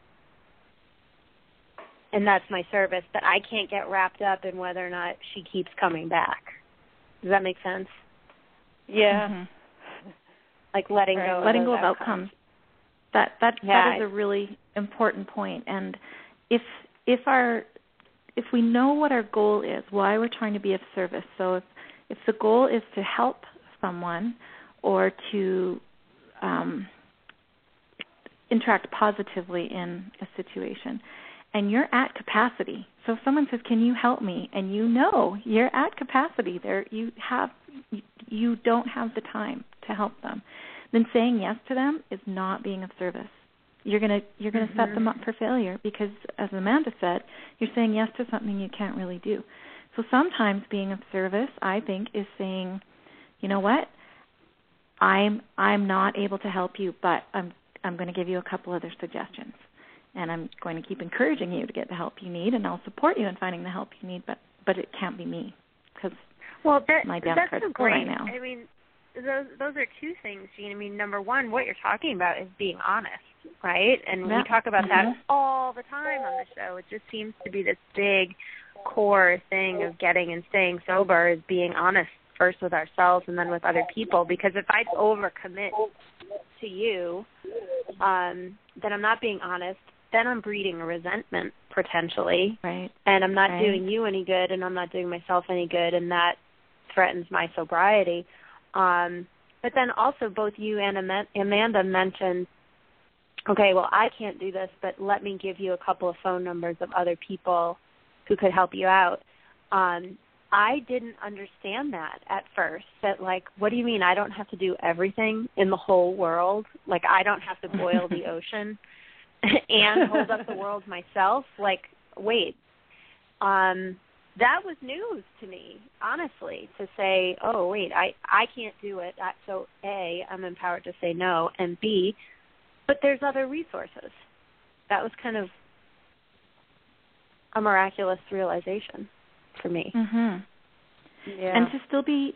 and that's my service, but I can't get wrapped up in whether or not she keeps coming back. Does that make sense? yeah Mm-hmm. Like letting Right. go of letting those go of outcomes. That that Yeah. that is a really important point. And if if our if we know what our goal is, why we're trying to be of service. So if if the goal is to help someone or to um, interact positively in a situation, and you're at capacity. So if someone says, "Can you help me?" and you know you're at capacity, there you have you don't have the time to help them, then saying yes to them is not being of service. You're gonna you're gonna set them mm-hmm. up for failure because, as Amanda said, you're saying yes to something you can't really do. So sometimes being of service, I think, is saying, you know what, I'm I'm not able to help you, but I'm I'm going to give you a couple other suggestions, and I'm going to keep encouraging you to get the help you need, and I'll support you in finding the help you need. But but it can't be me because Well, that, My down that's so full right great. now. I mean, those those are two things, Jean. I mean, number one, what you're talking about is being honest, right? And Yeah. we talk about that Mhm. all the time on the show. It just seems to be this big core thing of getting and staying sober is being honest first with ourselves and then with other people. Because if I overcommit to you, um, then I'm not being honest. Then I'm breeding a resentment potentially, right. and I'm not Right. doing you any good and I'm not doing myself any good and that threatens my sobriety. Um but then also both you and Ama- Amanda mentioned okay, well, I can't do this, but let me give you a couple of phone numbers of other people who could help you out. Um, I didn't understand that at first. That like, what do you mean I don't have to do everything in the whole world? Like I don't have to boil the ocean and hold up the world myself? Like, wait. Um that was news to me, honestly, to say, "Oh, wait, I I can't do it." So, A, I'm empowered to say no, and B, but there's other resources. That was kind of a miraculous realization for me. Mhm. Yeah. And to still be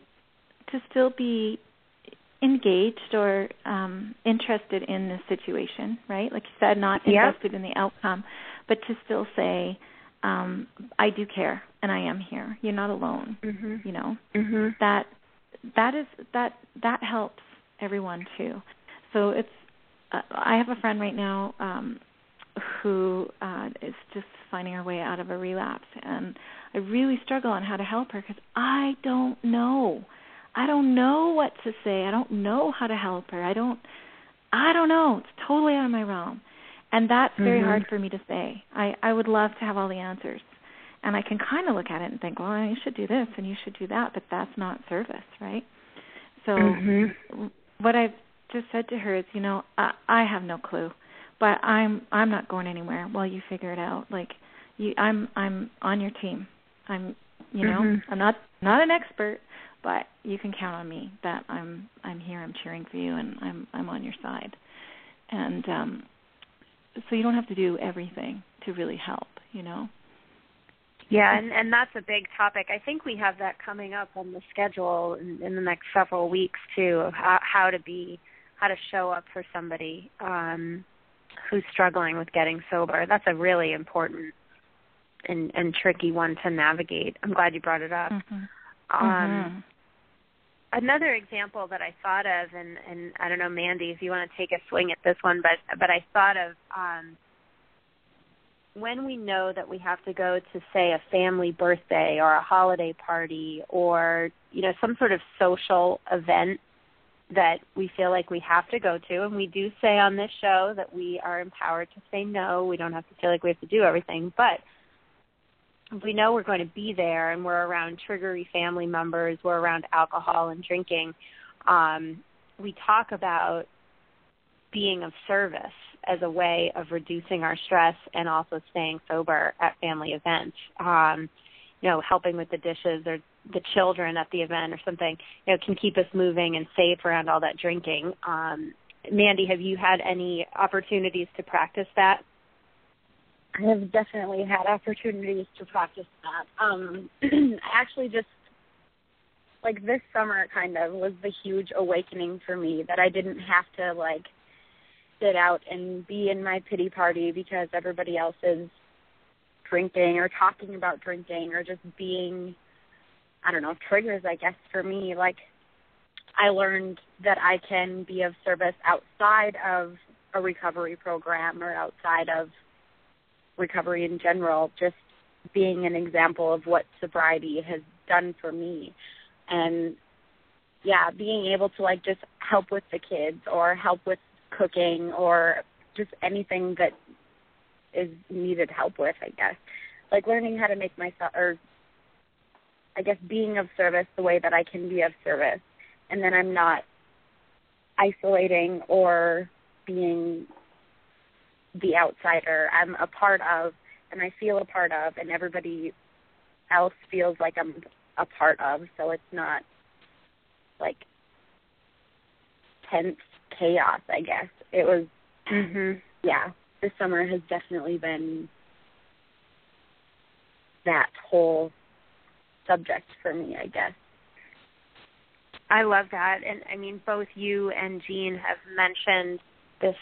to still be engaged or um interested in the situation, right? Like you said, not Yep. invested in the outcome, but to still say, um, I do care and I am here. You're not alone. Mhm. You know? Mhm. That that is that that helps everyone too. So it's uh, I have a friend right now um who uh is just finding her way out of a relapse and I really struggle on how to help her cuz I don't know. I don't know what to say. I don't know how to help her. I don't I don't know. It's totally out of my realm. And that's very Mhm. hard for me to say. I I would love to have all the answers. And I can kind of look at it and think, well, you should do this and you should do that, but that's not service, right? So Mhm. what I've just said to her is, you know, I, I have no clue, but I'm I'm not going anywhere while you figure it out. Like, you, I'm I'm on your team. I'm, you know, Mhm. I'm not not an expert, but you can count on me that I'm I'm here. I'm cheering for you, and I'm I'm on your side. And um, so you don't have to do everything to really help. You know. Yeah, and and that's a big topic. I think we have that coming up on the schedule in, in the next several weeks too, of how, how to be, how to show up for somebody um, who's struggling with getting sober. That's a really important and and tricky one to navigate. I'm glad you brought it up. Mhm. Um, Mhm. another example that I thought of, and and I don't know, Mandy, if you want to take a swing at this one, but but I thought of um, when we know that we have to go to say a family birthday or a holiday party or you know some sort of social event that we feel like we have to go to and we do say on this show that we are empowered to say no we don't have to feel like we have to do everything but if we know we're going to be there and we're around triggery family members we're around alcohol and drinking um, we talk about being of service as a way of reducing our stress and also staying sober at family events. Um, you know, helping with the dishes or the children at the event or something, you know, can keep us moving and safe around all that drinking. Um, Mandy, have you had any opportunities to practice that? I have definitely had opportunities to practice that. Um, I actually just like this summer kind of was the huge awakening for me that I didn't have to like sit out and be in my pity party because everybody else is drinking or talking about drinking or just being I don't know, triggers I guess for me. Like I learned that I can be of service outside of a recovery program or outside of recovery in general, just being an example of what sobriety has done for me. And yeah, being able to like just help with the kids or help with cooking or just anything that is needed help with, I guess. Like learning how to make myself or I guess being of service the way that I can be of service and then I'm not isolating or being the outsider. I'm a part of and I feel a part of and everybody else feels like I'm a part of, so it's not like tense chaos, I guess. It was Mhm. yeah, this summer has definitely been that whole subject for me, I guess. I love that. And I mean, both you and Jean have mentioned this,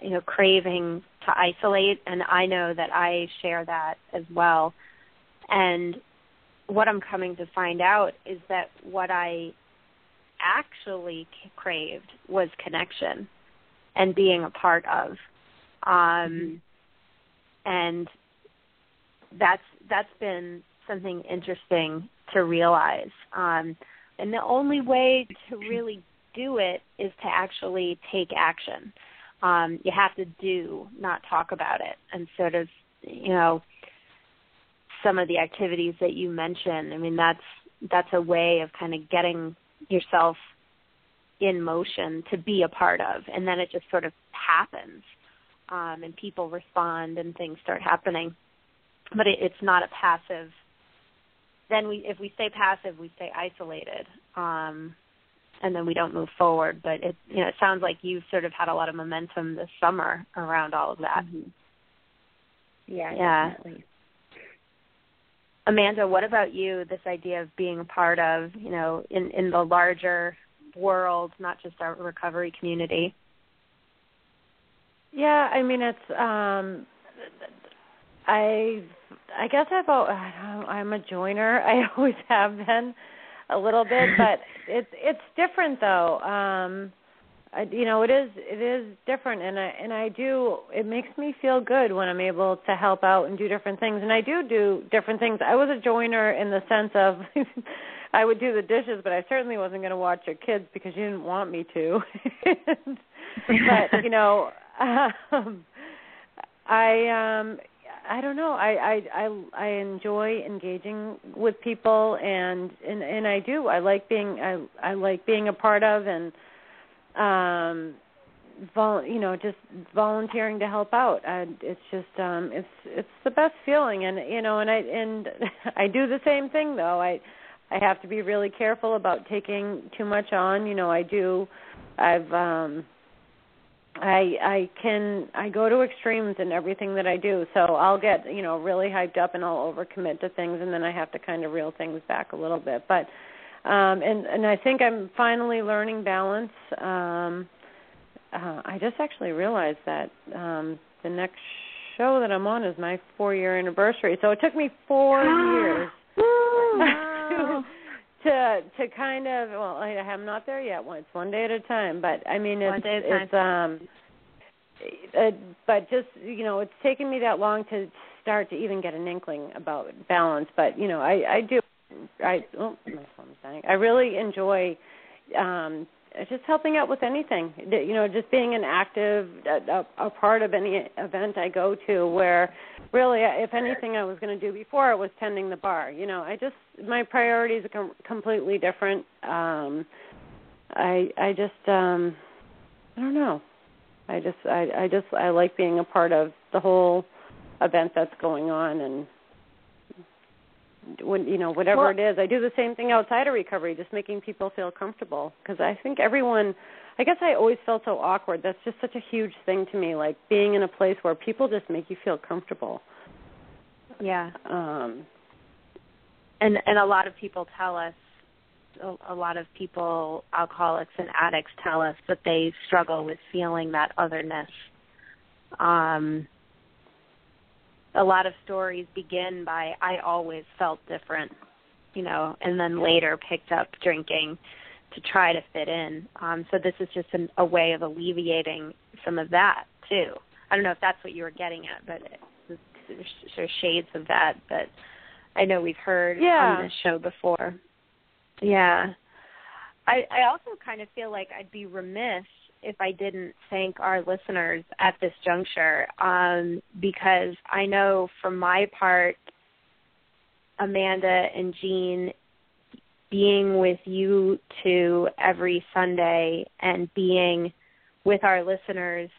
you know, craving to isolate, and I know that I share that as well. And what I'm coming to find out is that what I actually craved was connection and being a part of. Um, and that's that's been something interesting to realize. Um, and the only way to really do it is to actually take action. um, you have to do, not talk about it, and sort of, you know, some of the activities that you mentioned. I mean, that's that's a way of kind of getting yourself in motion to be a part of, and then it just sort of happens, um, and people respond, and things start happening. But it, it's not a passive. Then we, if we stay passive, we stay isolated. Um, and then we don't move forward. But it you know it sounds like you've sort of had a lot of momentum this summer around all of that. Mm-hmm. Yeah, yeah. definitely. Amanda, what about you? This idea of being a part of, you know, in in the larger world, not just our recovery community. Yeah, I mean it's um I I guess I've I'm a joiner. I always have been a little bit, but it's it's different though. Um I, you know, it is it is different, and I and I do. It makes me feel good when I'm able to help out and do different things, and I do do different things. I was a joiner in the sense of I would do the dishes, but I certainly wasn't going to watch your kids because you didn't want me to. but you know, um, I um I don't know. I I I I enjoy engaging with people and and and I do. I like being I I like being a part of and um vol you know just volunteering to help out and it's just um it's it's the best feeling and you know and i and i do the same thing though i i have to be really careful about taking too much on you know i do i've um I I can I go to extremes in everything that I do. So I'll get, you know, really hyped up and I'll overcommit to things and then I have to kind of reel things back a little bit. But um and and I think I'm finally learning balance. Um uh I just actually realized that um the next show that I'm on is my 4 year anniversary. So it took me 4 years. to, to to kind of well I am not there yet. It's one day at a time, but I mean it's one day at a it's um uh, but just you know it's taken me that long to start to even get an inkling about balance. But you know I I do I oh my phone's dying. I really enjoy um just helping out with anything. You know just being an active a, a part of any event i go to where really if anything i was going to do before it was tending the bar you know. I just my priorities are com- completely different. Um i i just um i don't know. I just i i just i like being a part of the whole event that's going on and when you know whatever well, it is i do the same thing outside of recovery just making people feel comfortable because i think everyone i guess i always felt so awkward. That's just such a huge thing to me like being in a place where people just make you feel comfortable. Yeah. Um and and a lot of people tell us a, a lot of people alcoholics and addicts tell us that they struggle with feeling that otherness. Um a lot of stories begin by I always felt different, you know, and then later picked up drinking to try to fit in. Um, so this is just an, a way of alleviating some of that too. I don't know if that's what you were getting at, but there's sort of shades of that. But I know we've heard yeah. on this show before. Yeah, I I also kind of feel like I'd be remiss if I didn't thank our listeners at this juncture um, because I know for my part, Amanda and Jean, being with you two every Sunday and being with our listeners,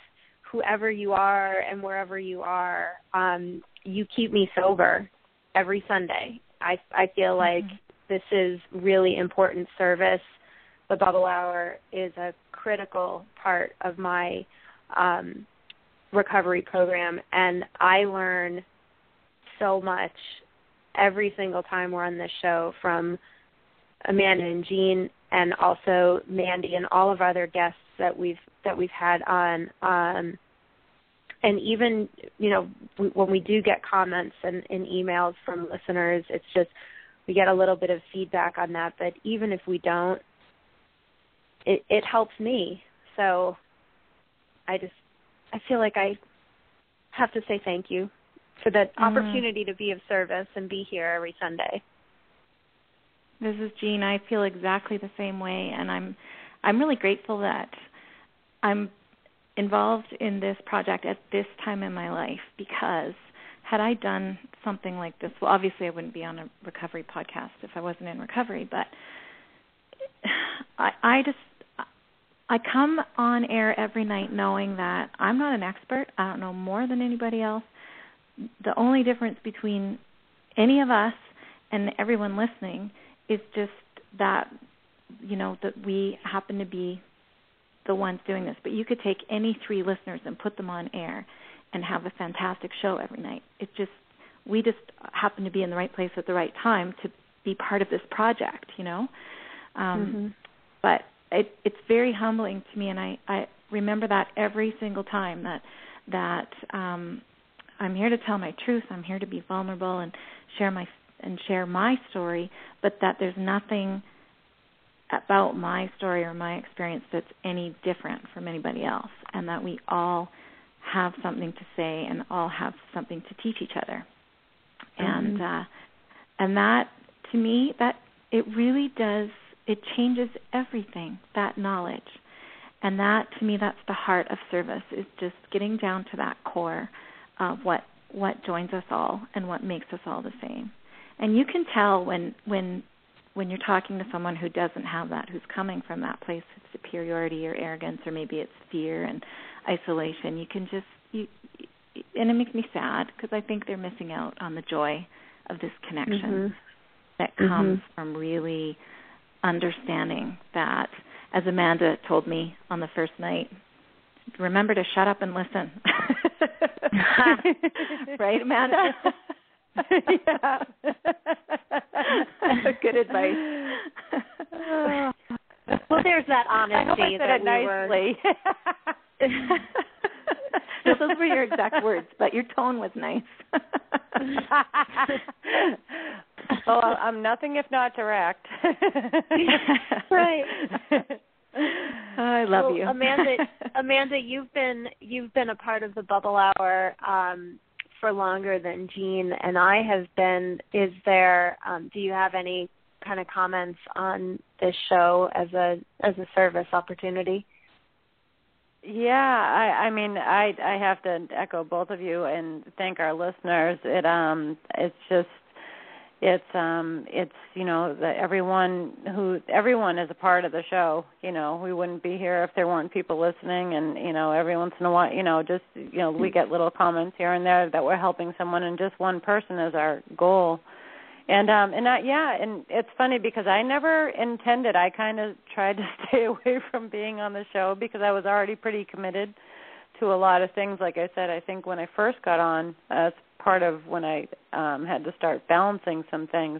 whoever you are and wherever you are, um, you keep me sober every Sunday. I I feel like mm-hmm. this is really important service the bubble hour is a critical part of my um, recovery program, and I learn so much every single time we're on this show from Amanda and Jean, and also Mandy and all of our other guests that we've that we've had on. Um, and even you know when we do get comments and, and emails from listeners, it's just we get a little bit of feedback on that. But even if we don't, it it helps me. So I just I feel like I have to say thank you for the mm-hmm. opportunity to be of service and be here every Sunday. This is Jean. I feel exactly the same way and I'm I'm really grateful that I'm involved in this project at this time in my life because had I done something like this, well, obviously I wouldn't be on a recovery podcast if I wasn't in recovery, but I, I just I come on air every night knowing that I'm not an expert. I don't know more than anybody else. The only difference between any of us and everyone listening is just that you know that we happen to be the ones doing this. But you could take any three listeners and put them on air and have a fantastic show every night. It just we just happen to be in the right place at the right time to be part of this project, you know. Um, mm-hmm. But it, it's very humbling to me, and I, I remember that every single time that that um, I'm here to tell my truth. I'm here to be vulnerable and share my and share my story, but that there's nothing about my story or my experience that's any different from anybody else, and that we all have something to say and all have something to teach each other. Mm-hmm. And uh, and that to me that it really does it changes everything that knowledge and that to me that's the heart of service is just getting down to that core of what what joins us all and what makes us all the same and you can tell when when when you're talking to someone who doesn't have that who's coming from that place of superiority or arrogance or maybe it's fear and isolation you can just you and it makes me sad because i think they're missing out on the joy of this connection mm-hmm. that comes mm-hmm. from really understanding that, as Amanda told me on the first night, remember to shut up and listen. right, Amanda? yeah. Good advice. well, there's that honesty I hope I said that it we nicely. Were... those were your exact words, but your tone was nice. well, I'm nothing if not direct. right. I love well, you, Amanda. Amanda, you've been you've been a part of the Bubble Hour um, for longer than Jean and I have been. Is there? Um, do you have any kind of comments on this show as a as a service opportunity? Yeah, I I mean I I have to echo both of you and thank our listeners. It um it's just it's um it's you know the everyone who everyone is a part of the show you know we wouldn't be here if there weren't people listening and you know every once in a while you know just you know we get little comments here and there that we're helping someone and just one person is our goal and um and I, yeah and it's funny because i never intended i kind of tried to stay away from being on the show because i was already pretty committed to a lot of things. Like i said i think when i first got on as part of when i um had to start balancing some things.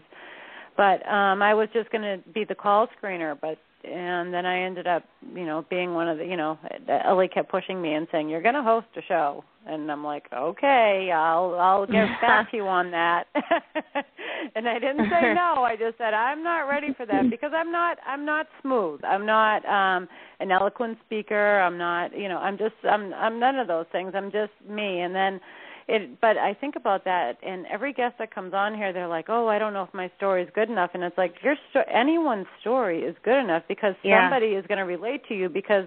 But um i was just going to be the call screener but and then I ended up, you know, being one of the, you know, Ellie kept pushing me and saying, "You're going to host a show," and I'm like, "Okay, I'll I'll get back to you on that." and I didn't say no. I just said I'm not ready for that because I'm not I'm not smooth. I'm not um an eloquent speaker. I'm not, you know, I'm just I'm I'm none of those things. I'm just me. And then it but i think about that and every guest that comes on here they're like oh i don't know if my story is good enough and it's like your sto- anyone's story is good enough because yeah. somebody is going to relate to you because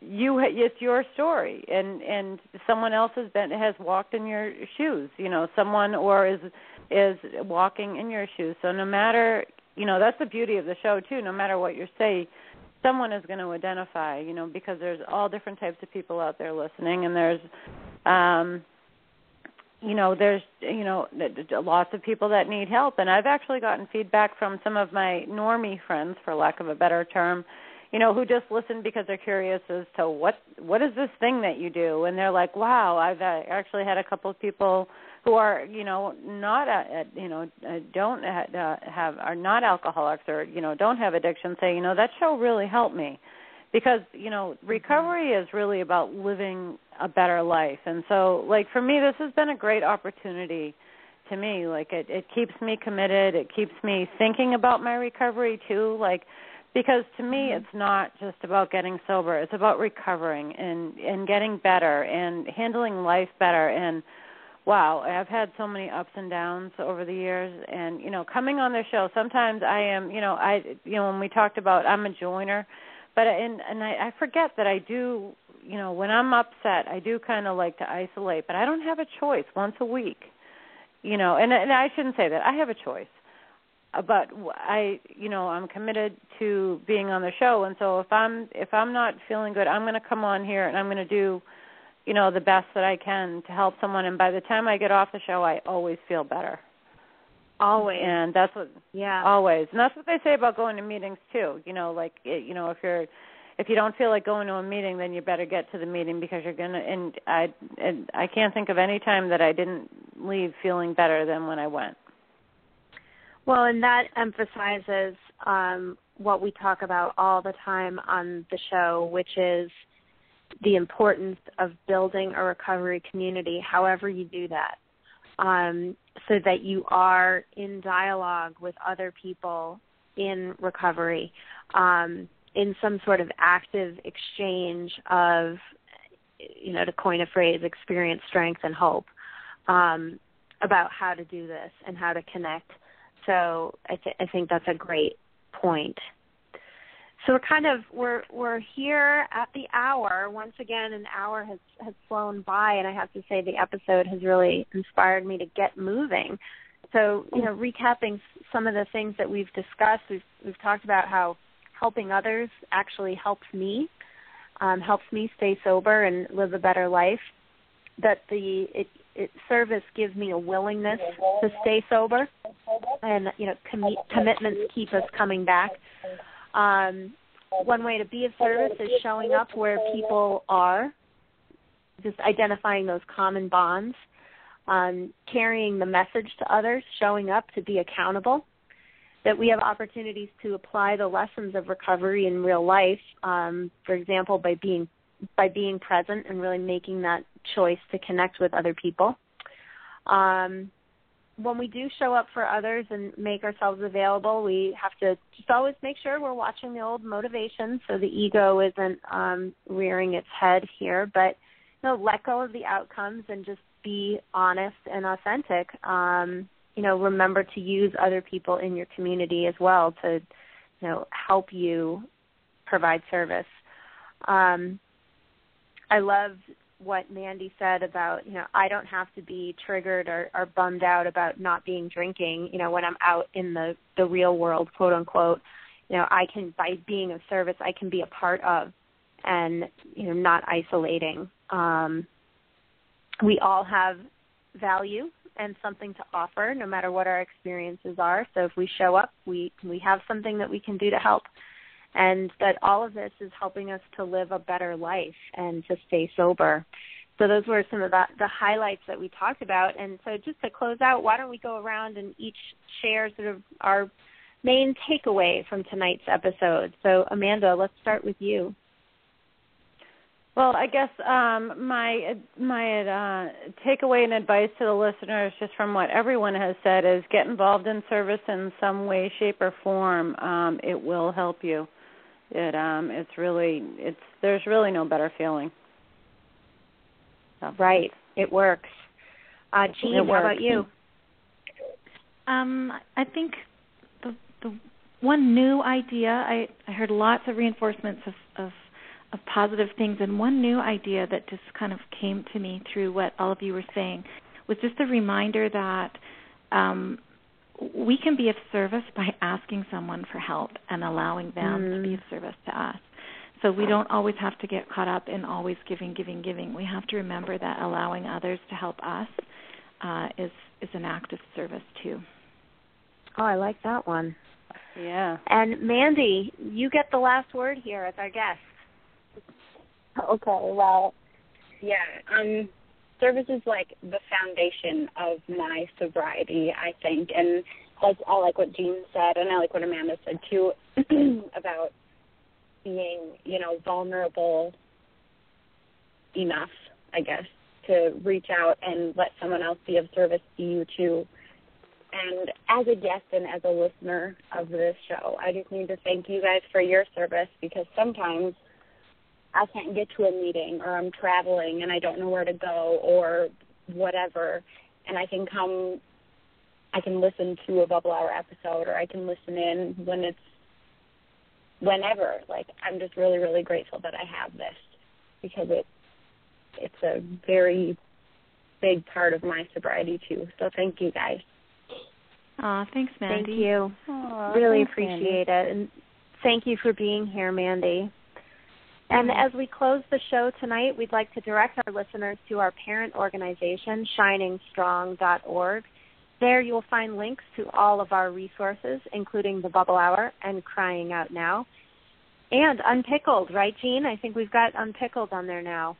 you it's your story and and someone else has been has walked in your shoes you know someone or is is walking in your shoes so no matter you know that's the beauty of the show too no matter what you say someone is going to identify you know because there's all different types of people out there listening and there's um you know there's you know lots of people that need help. And i've actually gotten feedback from some of my normie friends for lack of a better term you know who just listen because they're curious as to what what is this thing that you do? And they're like wow i've actually had a couple of people who are you know not uh, you know uh, don't uh, have are not alcoholics or you know don't have addiction say you know that show really helped me. Because you know recovery is really about living a better life. And so like for me this has been a great opportunity to me. Like it it keeps me committed. It keeps me thinking about my recovery too. Like because to me mm-hmm. it's not just about getting sober. It's about recovering and and getting better and handling life better. And wow i've had so many ups and downs over the years. And you know coming on the show sometimes i am you know i you know when we talked about i'm a joiner but and and I, I forget that I do you know, when I'm upset, I do kind of like to isolate, but I don't have a choice once a week. You know, and and I shouldn't say that. I have a choice. Uh, but I, you know, I'm committed to being on the show and so if I'm if I'm not feeling good, I'm going to come on here and I'm going to do you know the best that I can to help someone and by the time I get off the show I always feel better. Always. And that's what yeah. Always. And that's what they say about going to meetings too. You know, like you know, if you're if you don't feel like going to a meeting then you better get to the meeting because you're going to and I and I can't think of any time that I didn't leave feeling better than when I went. Well, and that emphasizes um what we talk about all the time on the show, which is the importance of building a recovery community, however you do that, um, so that you are in dialogue with other people in recovery, um, in some sort of active exchange of, you know, to coin a phrase, experience, strength, and hope um, about how to do this and how to connect. So I, th- I think that's a great point. So we're kind of we're we're here at the hour. Once again, an hour has has flown by, and I have to say the episode has really inspired me to get moving. So you know, recapping some of the things that we've discussed, we've we've talked about how helping others actually helps me, um, helps me stay sober and live a better life. That the it, it service gives me a willingness to stay sober, and you know, com- commitments keep us coming back. Um, one way to be of service is showing up where people are, just identifying those common bonds, um, carrying the message to others, showing up to be accountable. That we have opportunities to apply the lessons of recovery in real life, um, for example, by being by being present and really making that choice to connect with other people. Um, when we do show up for others and make ourselves available, we have to just always make sure we're watching the old motivation so the ego isn't um, rearing its head here. But you know, let go of the outcomes and just be honest and authentic. Um, you know, remember to use other people in your community as well to, you know, help you provide service. Um, I love what Mandy said about, you know, I don't have to be triggered or, or bummed out about not being drinking, you know, when I'm out in the, the real world, quote unquote. You know, I can by being of service I can be a part of and, you know, not isolating. Um we all have value and something to offer no matter what our experiences are. So if we show up, we we have something that we can do to help and that all of this is helping us to live a better life and to stay sober. So those were some of the, the highlights that we talked about. And so just to close out, why don't we go around and each share sort of our main takeaway from tonight's episode. So Amanda, let's start with you. Well, I guess um, my my uh, takeaway and advice to the listeners, just from what everyone has said, is get involved in service in some way, shape, or form. Um, it will help you. It um it's really it's there's really no better feeling. So. right. It works. Uh Jean, it how about you? Um i think the the one new idea i i heard lots of reinforcements of of of positive things and one new idea that just kind of came to me through what all of you were saying was just a reminder that um we can be of service by asking someone for help and allowing them mm. to be of Mm. service to us. So we don't always have to get caught up in always giving, giving, giving. We have to remember that allowing others to help us uh, is is an act of service too. Oh, I like that one. Yeah. And Mandy, you get the last word here as our guest. Okay, well, yeah. Um, service is like the foundation of my sobriety, I think, and like I like what Jean said, and I like what Amanda said too about being, you know, vulnerable enough, I guess, to reach out and let someone else be of service to you too. And as a guest and as a listener of this show, I just need to thank you guys for your service because sometimes I can't get to a meeting or I'm traveling and I don't know where to go or whatever and I can come I can listen to a bubble hour episode or I can listen in when it's whenever. Like I'm just really, really grateful that I have this. because it it's a very big part of my sobriety too. So thank you guys. Aw, thanks, Mandy. Thank you. Aw, really thanks, Mandy. appreciate it. And thank you for being here, Mandy. And as we close the show tonight, we'd like to direct our listeners to our parent organization, shiningstrong.org. There you'll find links to all of our resources, including the Bubble Hour and Crying Out Now. And Unpickled, right, Jean? I think we've got Unpickled on there now.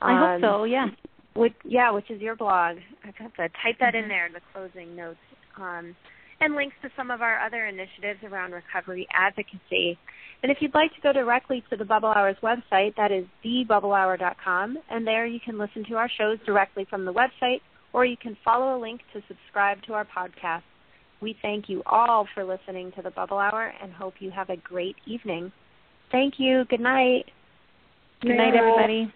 I hope Um, so, yeah. which, yeah, which is your blog. I have got to type that in there in the closing notes. Um, and links to some of our other initiatives around recovery advocacy. And if you'd like to go directly to the Bubble Hours website, that is thebubblehour.com, and there you can listen to our shows directly from the website, or you can follow a link to subscribe to our podcast. We thank you all for listening to the Bubble Hour and hope you have a great evening. Thank you. Good night. Good night, everybody.